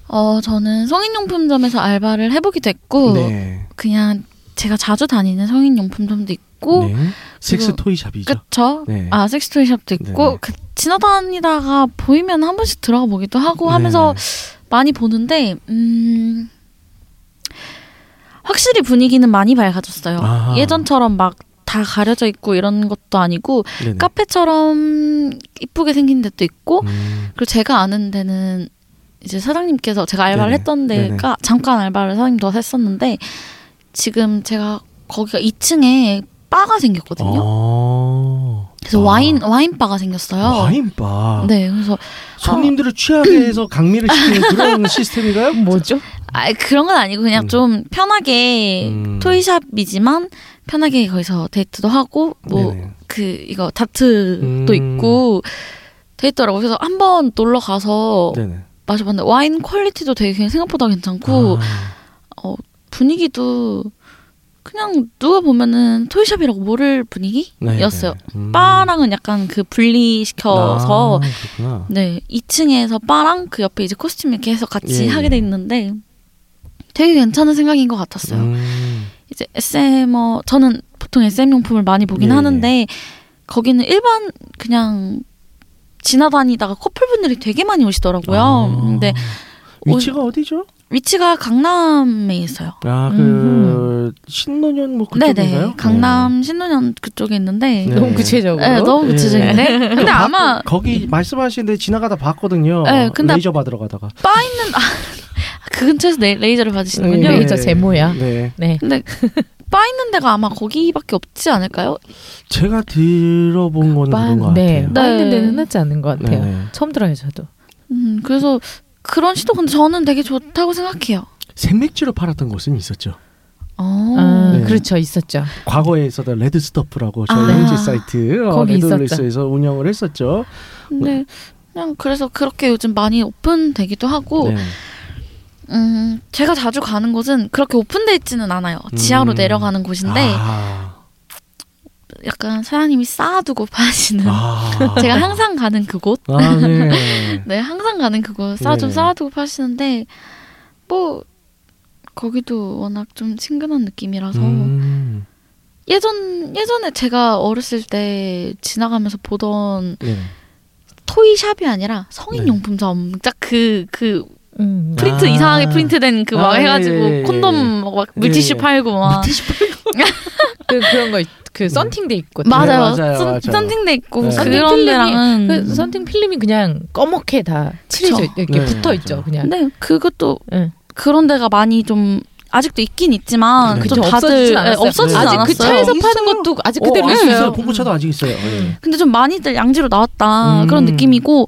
어 저는 성인용품점에서 알바를 해보기도 했고 네. 그냥 제가 자주 다니는 성인용품점도 있고 네. 섹스 그리고- 토이샵이죠. 그쵸? 네. 아 섹스토이샵도 있고 네. 그 지나다니다가 보이면 한 번씩 들어가 보기도 하고 하면서 많이 보는데 음 확실히 분위기는 많이 밝아졌어요. 아하. 예전처럼 막 다 가려져 있고 이런 것도 아니고 네. 네네. 카페처럼 이쁘게 생긴 데도 있고 음, 그리고 제가 아는 데는 이제 사장님께서 제가 알바를 네네. 했던 네네. 데가 잠깐 알바를 사장님 도와서 했었는데 지금 제가 거기가 2층에 바가 생겼거든요. 어. 그래서 아. 와인 와인 바가 생겼어요. 와인 바. 네, 그래서 손님들을 취하게 해서 (clears throat) 강미를 시키는 그런 (laughs) 시스템인가요? 뭐죠? 아 그런 건 아니고 그냥 음. 좀 편하게 음. 토이샵이지만 편하게 거기서 데이트도 하고 뭐. 그 이거 다트도 음. 있고 돼 있더라고. 그래서 한 번 놀러 가서 네네. 마셔봤는데 와인 quality도 되게 그냥 생각보다 괜찮고 아, 분위기도 그냥 누가 보면은 toy shop이라고 모를 분위기였어요. 네네. 음. 바랑은 약간 그 분리시켜서 아. 네 2층에서 바랑 그 옆에 이제 costume 이렇게 해서 같이 예, 하게 예. 돼 있는데 되게 괜찮은 생각인 것 같았어요. 음. 이제 SM어 저는 보통 SM 용품을 많이 보긴 예, 하는데 거기는 일반 그냥 지나다니다가 커플분들이 되게 많이 오시더라고요. 아. 근데 위치가 어디죠? 위치가 강남에 있어요. 아, 그 신노년 뭐 그쪽인가요? 네네. 강남 신논현 그쪽에 있는데 네. 너무 구체적으로. 네, 너무 구체적인데. 네. (laughs) 근데 바- 아마 거기 말씀하시는데 지나가다 봤거든요. 네, 근데- 레이저 받으러 가다가. 빠 있는 아, 그 근처에서 레, 레이저를 받으시는군요. 네. 레이저 제모야. 네. 네. 근데 (laughs) 빠 있는 데가 아마 거기밖에 없지 않을까요? 제가 들어본 거는 그런 것 네. 같아요. 네. 빠있는 데는 흔하지 않은 것 같아요. 네. 처음 들어요, 저도. 음, 그래서 그런 시도 근데 저는 되게 좋다고 생각해요. 생맥주를 팔았던 곳은 있었죠. 어. 아, 네. 그렇죠, 있었죠. 과거에 있었던 Red Stuff라고 저희 아. 현지 사이트 어, 거기 레드홀릭스에서 운영을 했었죠. 근데 그냥 그래서 그렇게 요즘 많이 오픈되기도 하고 네. 음, 제가 자주 가는 곳은 그렇게 오픈돼 있지는 않아요. 지하로 음. 내려가는 곳인데 아. 약간 사장님이 쌓아두고 파시는 아. (laughs) 제가 항상 가는 그곳 아, 네. (laughs) 네 항상 가는 그곳 쌓아 좀 네. 쌓아두고 파시는데 뭐 거기도 워낙 좀 친근한 느낌이라서 음. 예전 예전에 제가 어렸을 때 지나가면서 보던 네. toy shop이 아니라 성인 네. 용품점 딱그그 음. 프린트 아. 이상하게 프린트된 그 막 아, 해가지고 예, 예, 예. 콘돔 막 물티슈 예, 예. 팔고 막 (laughs) 그 그런 거그 썬팅돼 있고 맞아요. 맞아요, 썬- 맞아요. 썬팅돼 있고 네. 그런 필름이- 데랑은 그 썬팅 필름이 그냥 꺼멓게 다 칠해져. 있- 이렇게 네, 붙어 있죠. 맞아요. 그냥. 근데 그것도 응. 그런 데가 많이 좀 아직도 있긴 있지만 네. 좀 그쵸, 다들 없어지진 예, 않았어요. 없어지진 아직 않았어요. 그 차에서 파는 있어요. 것도 아직 그대로 어, 아직 있어요. 있어요. 봉고차도 아직 있어요. 예. 근데 좀 많이들 양지로 나왔다 음. 그런 느낌이고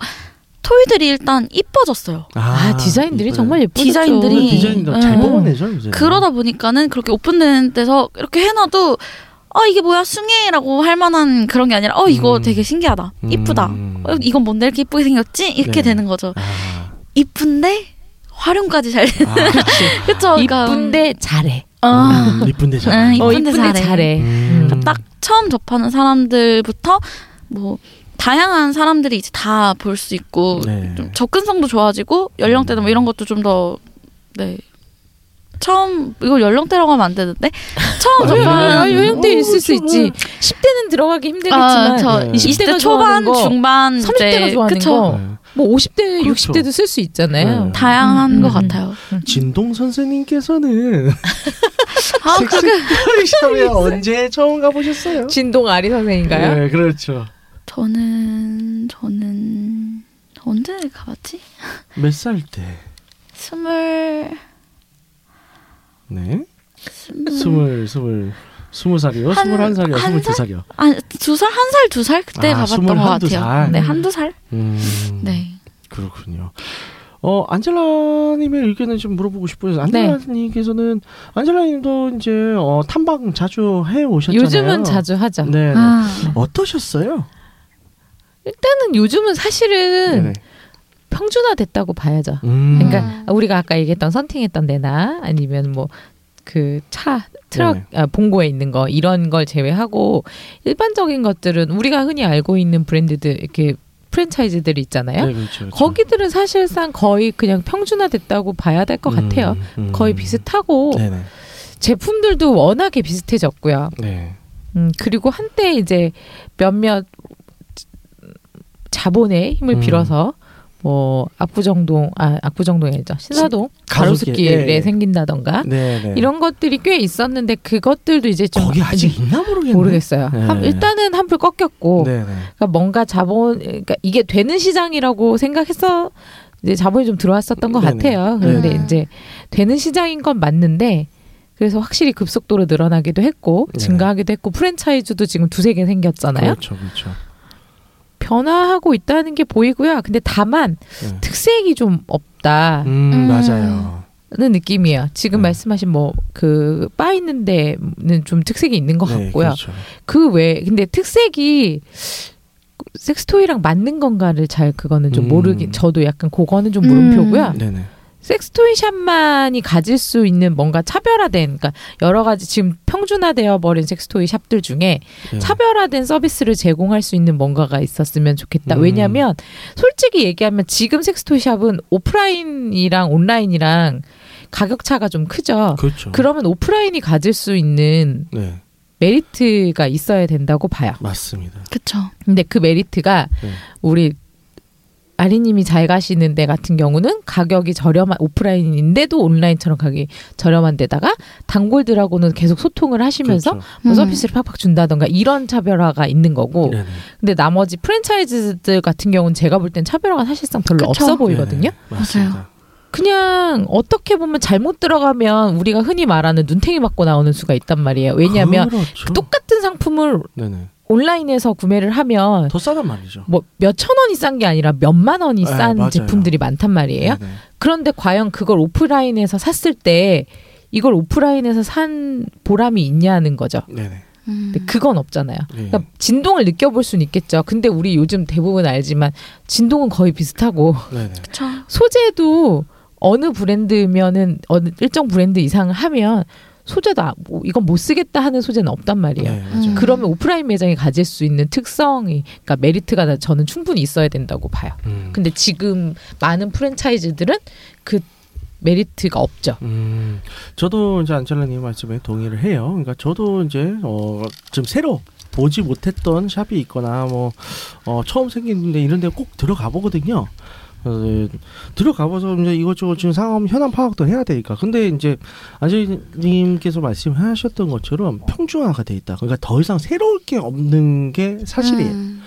토이들이 일단 이뻐졌어요. 아, 디자인들이 이뻐요. 정말 예쁘죠. 디자인들이- 디자인도 잘 예. 뽑아내죠 이제. 그러다 보니까는 그렇게 오픈된 데서 이렇게 해놔도 아 이게 뭐야 숭해라고 할 만한 그런 게 아니라 어 이거 음. 되게 신기하다 이쁘다 음. 어, 이건 뭔데 이렇게 이쁘게 생겼지 이렇게 네. 되는 거죠 아, 이쁜데 활용까지 잘 되는 아. (laughs) 그쵸 그러니까 이쁜데 잘해. 어, 음, 이쁜데 잘. 응, 어, 이쁜데 잘해. 잘해. 음. 그러니까 딱 처음 접하는 사람들부터 뭐 다양한 사람들이 이제 다 볼 수 있고 네. 좀 접근성도 좋아지고 연령대나 뭐 이런 것도 좀더 네. 처음 이걸 연령대라고 하면 안 되는데 (laughs) 처음 아, 접하는 연령대 어, 있을 수 좀, 있지. 10대는 들어가기 힘들겠지만 아, 저 네. 20대 20대가 초반, 거, 중반 30대가 이제 좋아하는 그쵸? 거. 네. 뭐 50대, 그렇죠. 60대도 쓸 수 있잖아요. 네. 다양한 음, 것 음, 같아요. 진동 선생님께서는 아, (laughs) 그게 샵에 (laughs) 언제 처음 가보셨어요? 진동 아리 선생인가요? 네, 그렇죠. 저는 저는 언제 가봤지? 몇 살 때? 스물 네. 스물 스물 스물 스무 살이요? 한- 스물한 살이요? 한 스물 두 살이요? 아두 살 한 살 두 살 그때 아, 가봤던 스물 것 같아요. 살. 네 한두 살. 음, 네. 그렇군요. 어 안젤라님의 의견을 좀 물어보고 싶어요. 안젤라님께서는 안젤라님도 이제 어, 탐방 자주 해 오셨잖아요. 요즘은 자주 하죠. 네. 네. 아 어떠셨어요? 일단은 요즘은 사실은 네네. 평준화 됐다고 봐야죠. 음. 그러니까 우리가 아까 얘기했던 선팅했던 데나 아니면 뭐 그 차 트럭. 아, 봉고에 있는 거 이런 걸 제외하고 일반적인 것들은 우리가 흔히 알고 있는 브랜드들 이렇게 프랜차이즈들이 있잖아요. 네, 그렇죠, 그렇죠. 거기들은 사실상 거의 그냥 평준화 됐다고 봐야 될것 음, 같아요. 음. 거의 비슷하고 네네. 제품들도 워낙에 비슷해졌고요. 네. 음, 그리고 한때 이제 몇몇 자본의 힘을 음. 빌어서 뭐 압구정동 아 압구정동이죠 신사동 가로수길, 가로수길에 예, 예. 생긴다던가 네네. 이런 것들이 꽤 있었는데 그것들도 이제 좀 거기 아직 있나 모르겠네. 모르겠어요. 네. 한- 일단은 한풀 꺾였고 네네. 그러니까 뭔가 자본 그러니까 이게 되는 시장이라고 생각해서 이제 자본이 좀 들어왔었던 것 네네. 같아요. 그런데 네네. 이제 되는 시장인 건 맞는데 그래서 확실히 급속도로 늘어나기도 했고 네네. 증가하기도 했고 프랜차이즈도 지금 두세 개 생겼잖아요. 그렇죠, 그렇죠. 변화하고 있다는 게 보이고요. 근데 다만 네. 특색이 좀 없다는 음, 음. 맞아요. 느낌이에요. 지금 네. 말씀하신 뭐그바 있는 데는 좀 특색이 있는 것 네, 같고요. 그렇죠. 그 외에 근데 특색이 섹스토이랑 맞는 건가를 잘 그거는 좀 음. 모르긴 저도 약간 그거는 좀 물음표고요. 음. 네네. 섹스토이 샵만이 가질 수 있는 뭔가 차별화된 그러니까 여러 가지 지금 평준화되어 버린 섹스토이 샵들 중에 네. 차별화된 서비스를 제공할 수 있는 뭔가가 있었으면 좋겠다. 음. 왜냐하면 솔직히 얘기하면 지금 섹스토이 샵은 오프라인이랑 온라인이랑 가격 차가 좀 크죠. 그렇죠. 그러면 오프라인이 가질 수 있는 네, 메리트가 있어야 된다고 봐요. 맞습니다. 그쵸. 근데 그 메리트가 네. 우리 아리님이 잘 가시는 데 같은 경우는 가격이 저렴한 오프라인인데도 온라인처럼 가격이 저렴한 데다가 단골들하고는 계속 소통을 하시면서 그렇죠. 뭐 음. 서비스를 팍팍 준다던가 이런 차별화가 있는 거고 네네. 근데 나머지 프랜차이즈들 같은 경우는 제가 볼 땐 차별화가 사실상 별로 그쵸. 없어 보이거든요. 네네. 맞습니다. 그냥 어떻게 보면 잘못 들어가면 우리가 흔히 말하는 눈탱이 맞고 나오는 수가 있단 말이에요. 왜냐하면 그렇죠. 똑같은 상품을 네네. 온라인에서 구매를 하면 더 싸단 말이죠. 뭐 몇천 원이 싼 게 아니라 몇만 원이 네, 싼 맞아요. 제품들이 많단 말이에요. 네네. 그런데 과연 그걸 오프라인에서 샀을 때 이걸 오프라인에서 산 보람이 있냐는 거죠. 네네. 음. 근데 그건 없잖아요. 네. 그러니까 진동을 느껴볼 수는 있겠죠. 근데 우리 요즘 대부분 알지만 진동은 거의 비슷하고. (laughs) 소재도 어느 브랜드면은 어느 일정 브랜드 이상을 하면 소재도 아- 뭐 이건 못 쓰겠다 하는 소재는 없단 말이에요. 네. 음. 그러면 오프라인 매장이 가질 수 있는 특성이 그러니까 메리트가 나- 저는 충분히 있어야 된다고 봐요. 음. 근데 지금 많은 프랜차이즈들은 그 메리트가 없죠. 음, 저도 이제 안젤라님 말씀에 동의를 해요. 그러니까 저도 이제 어, 좀 새로 보지 못했던 샵이 있거나 뭐 어, 처음 생기는데 이런 데 꼭 들어가 보거든요. 그래서 이제 들어가봐서 이제 이것저것 지금 상황 현황 파악도 해야 되니까. 근데 이제 안재님께서 말씀하셨던 것처럼 평준화가 돼 있다. 그러니까 더 이상 새로울 게 없는 게 사실이에요. 음.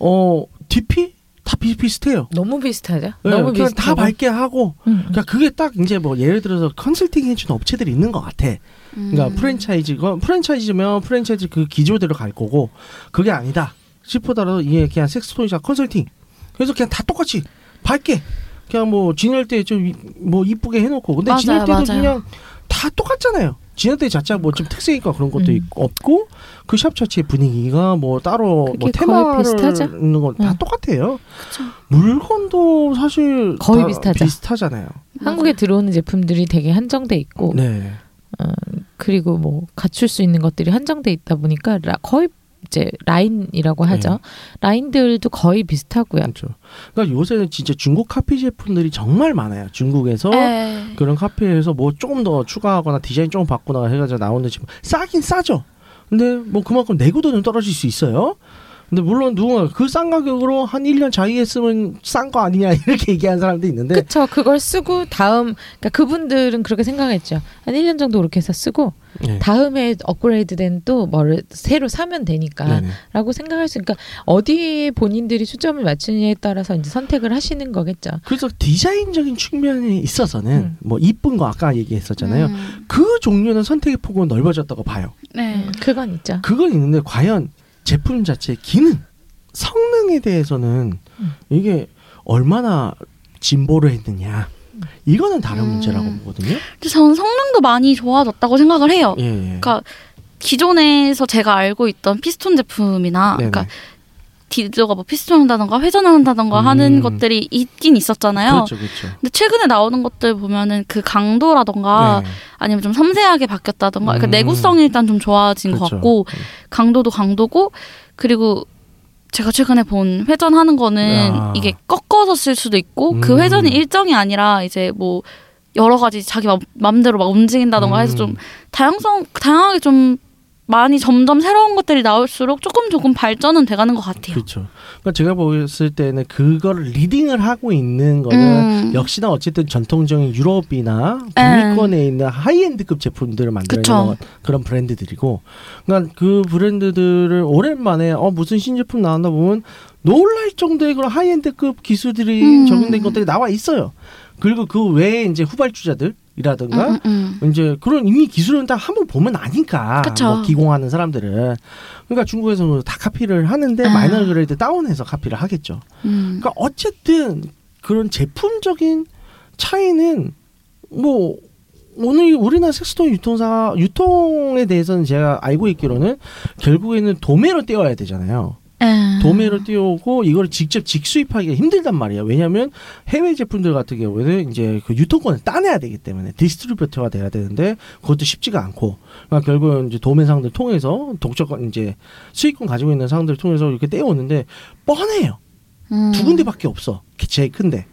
어 DP 다 비슷비슷해요. 너무 비슷하죠. 네, 너무 그냥 비슷하고. 다 밝게 하고. 음, 음. 그러니까 그게 딱 이제 뭐 예를 들어서 컨설팅 해주는 업체들이 있는 것 같아. 그러니까 음. 프랜차이즈가 프랜차이즈면 프랜차이즈 그 기조대로 갈 거고 그게 아니다 싶더라도 이게 그냥 섹스토이자 컨설팅 그래서 그냥 다 똑같이 밝게 그냥 뭐 지낼 때 좀 뭐 이쁘게 해놓고 근데 맞아요, 지낼 때도 맞아요. 그냥 다 똑같잖아요. 지낼 때 자체가 뭐 좀 특색이니까 그런 것도 음. 있고 없고 그 샵 자체 분위기가 뭐 따로 뭐 테마를? 있는 건다 응. 똑같아요. 그쵸. 물건도 사실 거의 다 비슷하죠. 비슷하잖아요. 한국에 들어오는 제품들이 되게 한정돼 있고 네. 어, 그리고 뭐 갖출 수 있는 것들이 한정돼 있다 보니까 라, 거의 이제 라인이라고 하죠. 네. 라인들도 거의 비슷하고요. 그렇죠. 그러니까 요새는 진짜 중국 카피 제품들이 정말 많아요. 중국에서 네. 그런 카피에서 뭐 조금 더 추가하거나 디자인 조금 바꾸거나 해가지고 나오는 제품 싸긴 싸죠. 근데 뭐 그만큼 내구도는 떨어질 수 있어요. 근데 물론 누군가 그 싼 가격으로 한 1년 자위했으면 싼 거 아니냐 (laughs) 이렇게 얘기하는 사람도 있는데 그쵸. 그걸 쓰고 다음, 그러니까 그분들은 그렇게 생각했죠. 한 1년 정도 그렇게 해서 쓰고 네. 다음에 업그레이드 된 또 뭐를 새로 사면 되니까 네네. 라고 생각할 수 있으니까 어디에 본인들이 초점을 맞추느냐에 따라서 이제 선택을 하시는 거겠죠. 그래서 디자인적인 측면에 있어서는 음. 뭐 이쁜 거 아까 얘기했었잖아요. 음. 그 종류는 선택의 폭은 넓어졌다고 봐요. 네. 그건 있죠. 그건 있는데 과연 제품 자체의 기능, 성능에 대해서는 음. 이게 얼마나 진보를 했느냐. 이거는 다른 음. 문제라고 보거든요. 저는 성능도 많이 좋아졌다고 생각을 해요. 예, 예. 그러니까 기존에서 제가 알고 있던 피스톤 제품이나 네네. 그러니까 디저가 뭐 피스톤한다던가 회전을 한다던가 음. 하는 것들이 있긴 있었잖아요. 그렇죠, 그렇죠. 근데 최근에 나오는 것들 보면은 그 강도라던가 네. 아니면 좀 섬세하게 바뀌었다던가 그러니까 음. 내구성이 일단 좀 좋아진 것 그렇죠. 같고 강도도 강도고 그리고 제가 최근에 본 회전하는 거는 야. 이게 꺾어서 쓸 수도 있고 음. 그 회전이 일정이 아니라 이제 뭐 여러 가지 자기 맘- 맘대로 막 움직인다던가 해서 음. 좀 다양성 다양하게 좀 많이 점점 새로운 것들이 나올수록 조금 조금 발전은 돼가는 것 같아요. 그렇죠. 그러니까 제가 보였을 때는 그거를 leading을 하고 있는 거는 음. 역시나 어쨌든 전통적인 유럽이나 음. 북미권에 있는 high-end급 제품들을 만드는. 그런 브랜드들이고, 그러니까 그 브랜드들을 오랜만에 어 무슨 신제품 나왔나 보면 놀랄 정도의 그런 high-end급 기술들이 음. 적용된 것들이 나와 있어요. 그리고 그 외에 이제 후발주자들 이라든가 음, 음, 음. 이제 그런 이미 기술은 다 한번 보면 아니까. 뭐 기공하는 사람들은 그러니까 중국에서는 다 카피를 하는데 아. minor grade down해서 카피를 하겠죠. 음. 그러니까 어쨌든 그런 제품적인 차이는 뭐 오늘 우리나라 sex toy 유통사 유통에 대해서는 제가 알고 있기로는 결국에는 도매로 떼어야 되잖아요. 에. 도매로 띄우고 이걸 직접 직수입하기가 힘들단 말이에요. 왜냐하면 해외 제품들 같은 경우에는 이제 그 유통권을 따내야 되기 때문에 distributor가 돼야 되는데 그것도 쉽지가 않고 그러니까 결국은 이제 도매상들 통해서 독점권 이제 수입권 가지고 있는 상들 통해서 이렇게 떼어오는데 뻔해요. 음. 두 군데밖에 없어. 제일 큰데.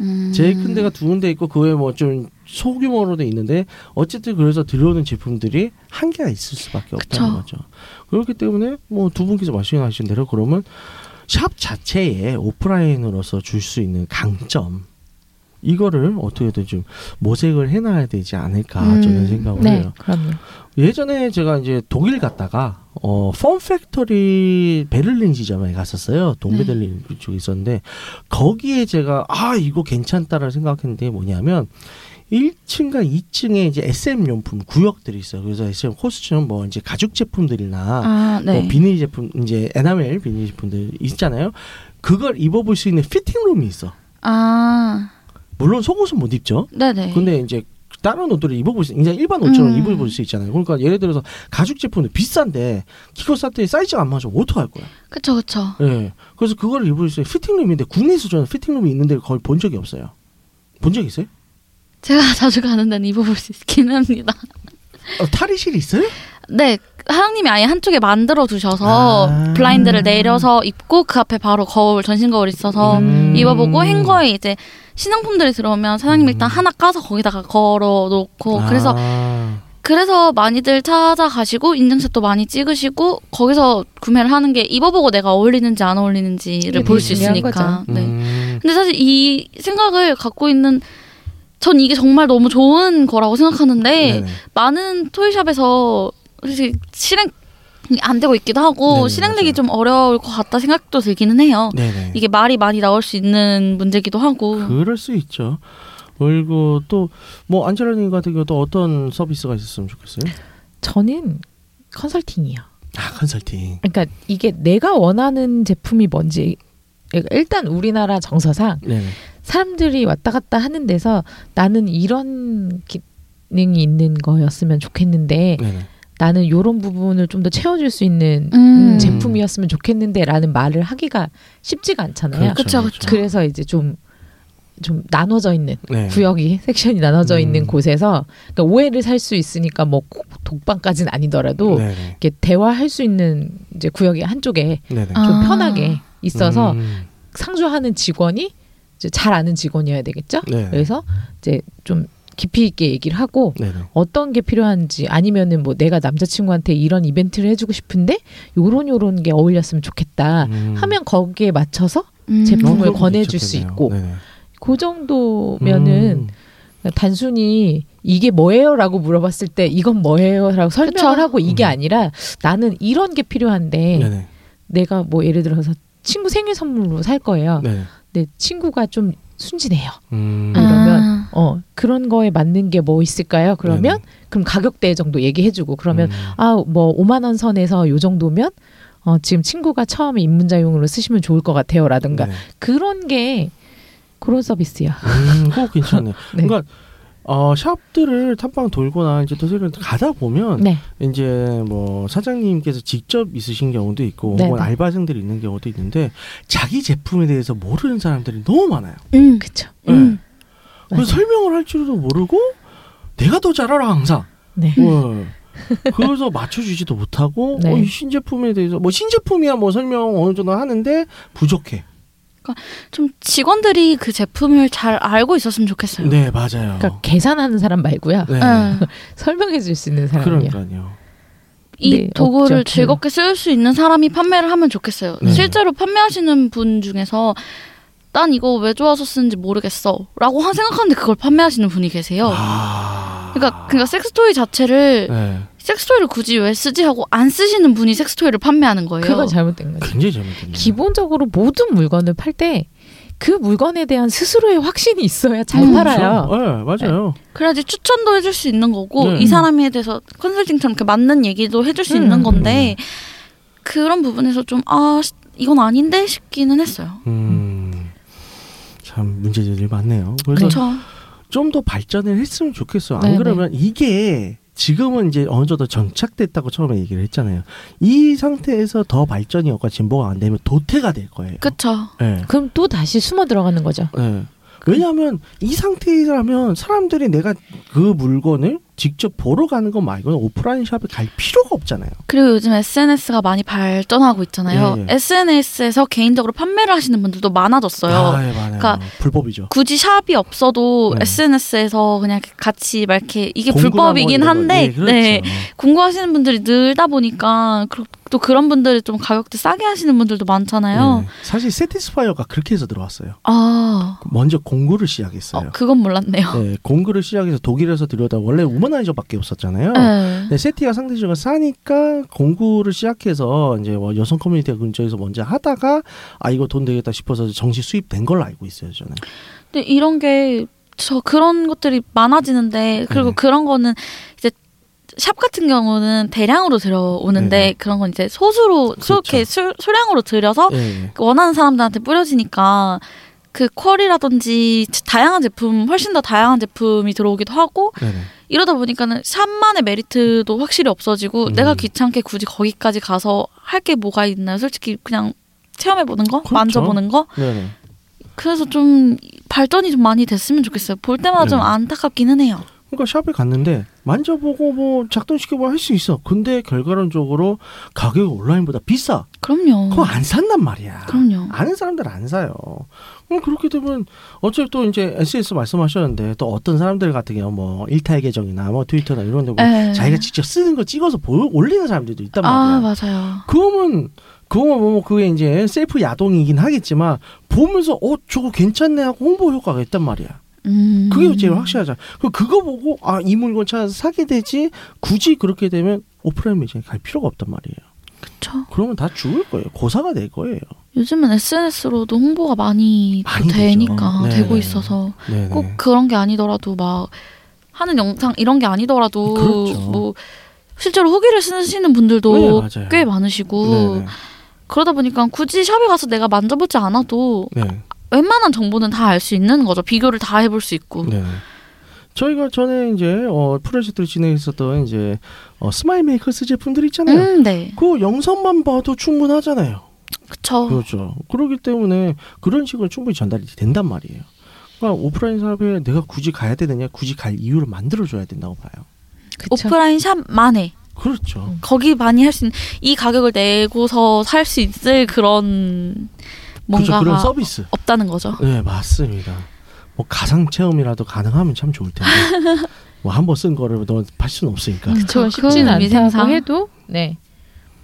음. 제일 큰 데가 두 군데 있고 그 외에 뭐좀 소규모로도 있는데 어쨌든 그래서 들어오는 제품들이 한계가 있을 수밖에 없다는 그쵸. 거죠. 그렇기 때문에 뭐 두 분께서 말씀하신 대로 그러면 샵 자체에 오프라인으로서 줄 수 있는 강점 이거를 어떻게든 좀 모색을 해놔야 되지 않을까 음, 저는 생각을 네, 해요. 그럼요. 예전에 제가 이제 독일 갔다가 어 펌팩토리 베를린 지점에 갔었어요. 동베들린 쪽에 있었는데 거기에 제가 아 이거 괜찮다라는 생각했는데 뭐냐면 1층과 2층에 이제 SM 용품 구역들이 있어요. 그래서 SM 코스처럼 뭐 이제 가죽 제품들이나 아, 네. 뭐 비닐 제품 이제 에나멜 비닐 제품들 있잖아요. 그걸 입어볼 수 있는 피팅룸이 있어. 아, 물론 속옷은 못 입죠. 네네. 근데 이제 다른 옷들을 입어볼 수, 이제 일반 옷처럼 음. 입어볼 수 있잖아요. 그러니까 예를 들어서 가죽 제품은 비싼데 쌌더니 사이즈가 안 맞으면 어떡할 거야? 그쵸, 그쵸. 예. 그래서 그거를 입을 수 있는 피팅룸인데 국내에서 저는 피팅룸이 있는데 거의 본 적이 없어요. 본 적 있어요? 제가 (laughs) 자주 가는 데는 입어볼 수 있긴 합니다. 어, 탈의실이 있어요? 네, 사장님이 아예 한쪽에 만들어 두셔서 아. 블라인드를 내려서 입고 그 앞에 바로 거울, 전신 거울 있어서 음. 입어보고 행거에 이제 신상품들이 들어오면 사장님이 일단 음. 하나 까서 거기다가 걸어 놓고 그래서 아. 그래서 많이들 찾아가시고 인증샷도 많이 찍으시고 거기서 구매를 하는 게 입어보고 내가 어울리는지 안 어울리는지를 볼 수 있으니까. 네. 음. 근데 사실 이 생각을 갖고 있는 전 이게 정말 너무 좋은 거라고 생각하는데 네네. 많은 토이샵에서 사실 실행 안 되고 있기도 하고 네네, 실행되기 맞아요. 좀 어려울 것 같다 생각도 들기는 해요. 네네. 이게 말이 많이 나올 수 있는 문제기도 하고 그럴 수 있죠. 그리고 또 뭐 안젤라님 같은 경우도 어떤 서비스가 있었으면 좋겠어요? 저는 컨설팅이요. 아 컨설팅. 그러니까 이게 내가 원하는 제품이 뭔지 그러니까 일단 우리나라 정서상 네네. 사람들이 왔다 갔다 하는 데서 나는 이런 기능이 있는 거였으면 좋겠는데 네네. 나는 이런 부분을 좀 더 채워줄 수 있는 음. 제품이었으면 좋겠는데라는 말을 하기가 쉽지가 않잖아요. 그쵸, 그쵸. 그래서 이제 좀좀 나눠져 있는 네. 구역이 섹션이 나눠져 음. 있는 곳에서 그러니까 오해를 살 수 있으니까 뭐꼭 독방까지는 아니더라도 네네. 이렇게 대화할 수 있는 이제 구역이 한쪽에 네네. 아. 좀 편하게 있어서 음. 상주하는 직원이 이제 잘 아는 직원이어야 되겠죠. 네. 그래서 이제 좀 깊이 있게 얘기를 하고 네네. 어떤 게 필요한지 아니면은 뭐 내가 남자친구한테 이런 이벤트를 해주고 싶은데 요런 요런 게 어울렸으면 좋겠다 음. 하면 거기에 맞춰서 음. 제품을 권해줄 수. 있고 네네. 그 정도면은 음. 단순히 이게 뭐예요라고 물어봤을 때 이건 뭐예요라고 설명을 그쵸. 하고 이게 음. 아니라 나는 이런 게 필요한데 네네. 내가 뭐 예를 들어서 친구 생일 선물로 살 거예요. 네네. 근데 친구가 좀 순진해요. 음. 아. 이러면 아. 어 그런 거에 맞는 게 뭐 있을까요? 그러면 네네. 그럼 가격대 정도 얘기해주고 그러면 음. 아뭐 5만 원 선에서 요 정도면 어 지금 친구가 처음에 입문자용으로 쓰시면 좋을 것 같아요라든가 네네. 그런 게 그런 서비스요. 음, 그거 괜찮네. (laughs) 네. 그러니까 어, 샵들을 탐방 돌거나 이제 또 세를 가다 보면 네, 이제 뭐 사장님께서 직접 있으신 경우도 있고 네, 혹은 네. 알바생들이 있는 경우도 있는데 자기 제품에 대해서 모르는 사람들이 너무 많아요. 음. 그쵸. 음. 네. 그래서 설명을 할 줄도 모르고 내가 더 잘 알아 항상. 네. 어. 그래서 맞춰주지도 못하고 네. 어, 이 신제품에 대해서 뭐 신제품이야 뭐 설명 어느 정도 하는데 부족해. 좀 직원들이 그 제품을 잘 알고 있었으면 좋겠어요. 네 맞아요. 그러니까 계산하는 사람 말고요. 네. 예. (laughs) 설명해 줄 수 있는 사람이요. 그러니까요. 이 네, 도구를 없죠. 즐겁게 쓸 수 있는 사람이 판매를 하면 좋겠어요. 네. 실제로 판매하시는 분 중에서 난 이거 왜 좋아서 쓰는지 모르겠어. 라고 하- 생각하는데 그걸 판매하시는 분이 계세요. 아. 그러니까, 그러니까 섹스토이 자체를 네. 섹스토이를 굳이 왜 쓰지 하고 안 쓰시는 분이 섹스토이를 판매하는 거예요. 그건 잘못된 거죠. 굉장히 잘못됐네요. 기본적으로 모든 물건을 팔 때 그 물건에 대한 스스로의 확신이 있어야 잘 음, 팔아요. 그렇죠. 네, 맞아요. 그래야지 추천도 해줄 수 있는 거고 네. 이 사람에 대해서 컨설팅처럼 이렇게 맞는 얘기도 해줄 수 음. 있는 건데 그런 부분에서 좀 아 이건 아닌데 싶기는 했어요. 음. 참 문제들이 많네요. 그래서. 좀 더 발전을 했으면 좋겠어요. 안 네네. 그러면 이게 지금은 이제 어느 정도 정착됐다고 처음에 얘기를 했잖아요. 이 상태에서 더 발전이 없고 진보가 안 되면 도태가 될 거예요. 그렇죠. 네. 그럼 또 다시 숨어 들어가는 거죠. 네. 왜냐하면 이 상태라면 사람들이 내가 그 물건을 직접 보러 가는 것 말고는 오프라인 샵에 갈 필요가 없잖아요. 그리고 요즘 SNS가 많이 발전하고 있잖아요. 예, 예. SNS에서 개인적으로 판매를 하시는 분들도 많아졌어요. 아, 예, 많아요. 그러니까 불법이죠. 굳이 샵이 없어도 네. SNS에서 그냥 같이 막 이렇게 이게 불법이긴 뭐. 한데 예, 그렇죠. 네, 공부하시는 분들이 늘다 보니까 그- 또 그런 분들이 좀 가격대 싸게 하시는 분들도 많잖아요. 네. 사실 Satisfyer가 그렇게 해서 들어왔어요. 아, 먼저 공구를 시작했어요. 어, 그건 몰랐네요. 네, 공구를 시작해서 독일에서 들여다 원래 Womanizer밖에 없었잖아요. 네. 네, 세티가 상대적으로 싸니까 공구를 시작해서 이제 뭐 여성 커뮤니티 근처에서 먼저 하다가 아 이거 돈 되겠다 싶어서 정식 수입된 걸로 알고 있어요 저는. 근데 이런 게 저 그런 것들이 많아지는데 그리고 네. 그런 거는 이제 샵 같은 경우는 대량으로 들여오는데 네네. 그런 건 이제 소수로 그렇죠. 소렇게 수, 소량으로 들여서 예, 원하는 사람들한테 뿌려지니까 그 퀄이라든지 다양한 제품 훨씬 더 다양한 제품이 들어오기도 하고 네, 네. 이러다 보니까는 샵만의 메리트도 확실히 없어지고 음. 내가 귀찮게 굳이 거기까지 가서 할 게 뭐가 있나요? 솔직히 그냥 체험해 보는 거, 그렇죠. 만져보는 거. 네, 네. 그래서 좀 발전이 좀 많이 됐으면 좋겠어요. 볼 때마다 좀 네. 안타깝기는 해요. 그러니까 샵에 갔는데 만져보고 뭐 작동시켜보고 할수 있어. 근데 결과론적으로 가격이 온라인보다 비싸. 그럼요. 그거 안 산단 말이야. 그럼요. 아는 사람들 안 사요. 그럼 그렇게 되면 어차피 또 이제 SNS 말씀하셨는데 또 어떤 사람들 같은 경우 뭐 일탈 계정이나 뭐 트위터나 이런 데 보면 에. 자기가 직접 쓰는 거 찍어서 보, 올리는 사람들도 있단 말이야. 아 맞아요. 그러면 그거 뭐 그게 이제 셀프 야동이긴 하겠지만 보면서 어 저거 괜찮네 하고 홍보 효과가 있단 말이야. 음. 그게 제일 확실하잖아. 그 그거 보고 아 이 물건 찾아서 사게 되지 굳이 그렇게 되면 오프라인 매장에 갈 필요가 없단 말이에요. 그쵸. 그러면 다 죽을 거예요. 고사가 될 거예요. 요즘은 SNS로도 홍보가 많이, 또 많이 되죠. 되니까 네. 되고 있어서 네네. 꼭 그런 게 아니더라도 막 하는 영상 이런 게 아니더라도 그렇죠. 뭐 실제로 후기를 쓰시는 분들도 네. 꽤 많으시고 네네. 그러다 보니까 굳이 샵에 가서 내가 만져보지 않아도 네. 웬만한 정보는 다 알 수 있는 거죠. 비교를 다 해볼 수 있고. 네. 저희가 전에 이제 어, 프로젝트를 진행했었던 이제 어, Smile Makers 제품들 있잖아요. 음, 네. 그 영상만 봐도 충분하잖아요. 그쵸. 그렇죠. 그렇기 때문에 그런 식으로 충분히 전달이 된단 말이에요. 그러니까 오프라인 샵에 내가 굳이 가야 되느냐, 굳이 갈 이유를 만들어줘야 된다고 봐요. 그쵸? 오프라인 샵만에 그렇죠. 음. 거기 많이 할 수 있는 이 가격을 내고서 살 수 있을 그런. 뭔가가 그런 서비스. 없다는 거죠. 네, 맞습니다. 뭐 가상 체험이라도 가능하면 참 좋을 텐데. (laughs) 뭐 한 번 쓴 거를 너팔 수는 없으니까. 그건 쉽지는 않다고. 해도 네.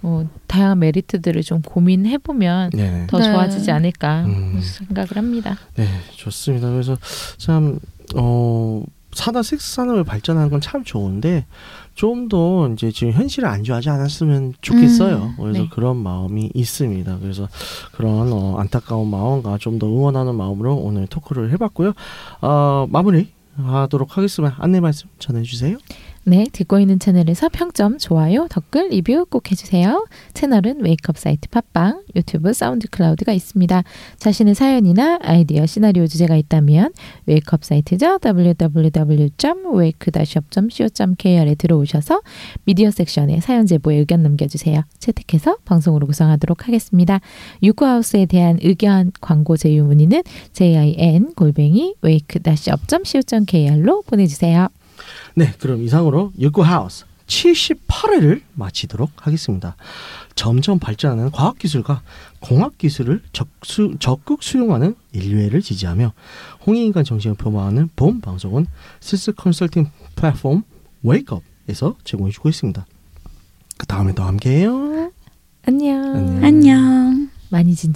뭐 다양한 메리트들을 좀 고민해 보면 네. 더 네. 좋아지지 않을까 음. 생각을 합니다. 네, 좋습니다. 그래서 참 어, 사다 섹스 산업을 발전하는 건 참 좋은데 좀 더 이제 지금 현실을 안주하지 않았으면 좋겠어요. 음, 그래서 네. 그런 마음이 있습니다. 그래서 그런 어, 안타까운 마음과 좀 더 응원하는 마음으로 오늘 토크를 해봤고요. 어, 마무리 하도록 하겠습니다. 안내 말씀 전해주세요. 네, 듣고 있는 채널에서 평점, 좋아요, 댓글, 리뷰 꼭 해주세요. 채널은 Wake Up 사이트 팟빵, 유튜브 SoundCloud가 있습니다. 자신의 사연이나 아이디어, 시나리오 주제가 있다면 Wake Up 사이트죠. www.wake-up.co.kr에 들어오셔서 미디어 섹션에 사연 제보에 의견 남겨주세요. 채택해서 방송으로 구성하도록 하겠습니다. 유쿠하우스에 대한 의견, 광고 제휴 문의는 jin 골뱅이 wake-up.co.kr로 보내주세요. 네, 그럼 이상으로 육구하우스 78회를 마치도록 하겠습니다. 점점 발전하는 과학기술과 공학기술을 적수, 적극 수용하는 인류애를 지지하며 홍익인간 정신을 표방하는 본 방송은 실스 컨설팅 플랫폼 웨이크업에서 제공해주고 있습니다. 그 다음에 또 함께해요. 안녕. 안녕. 안녕. 많이 진지해.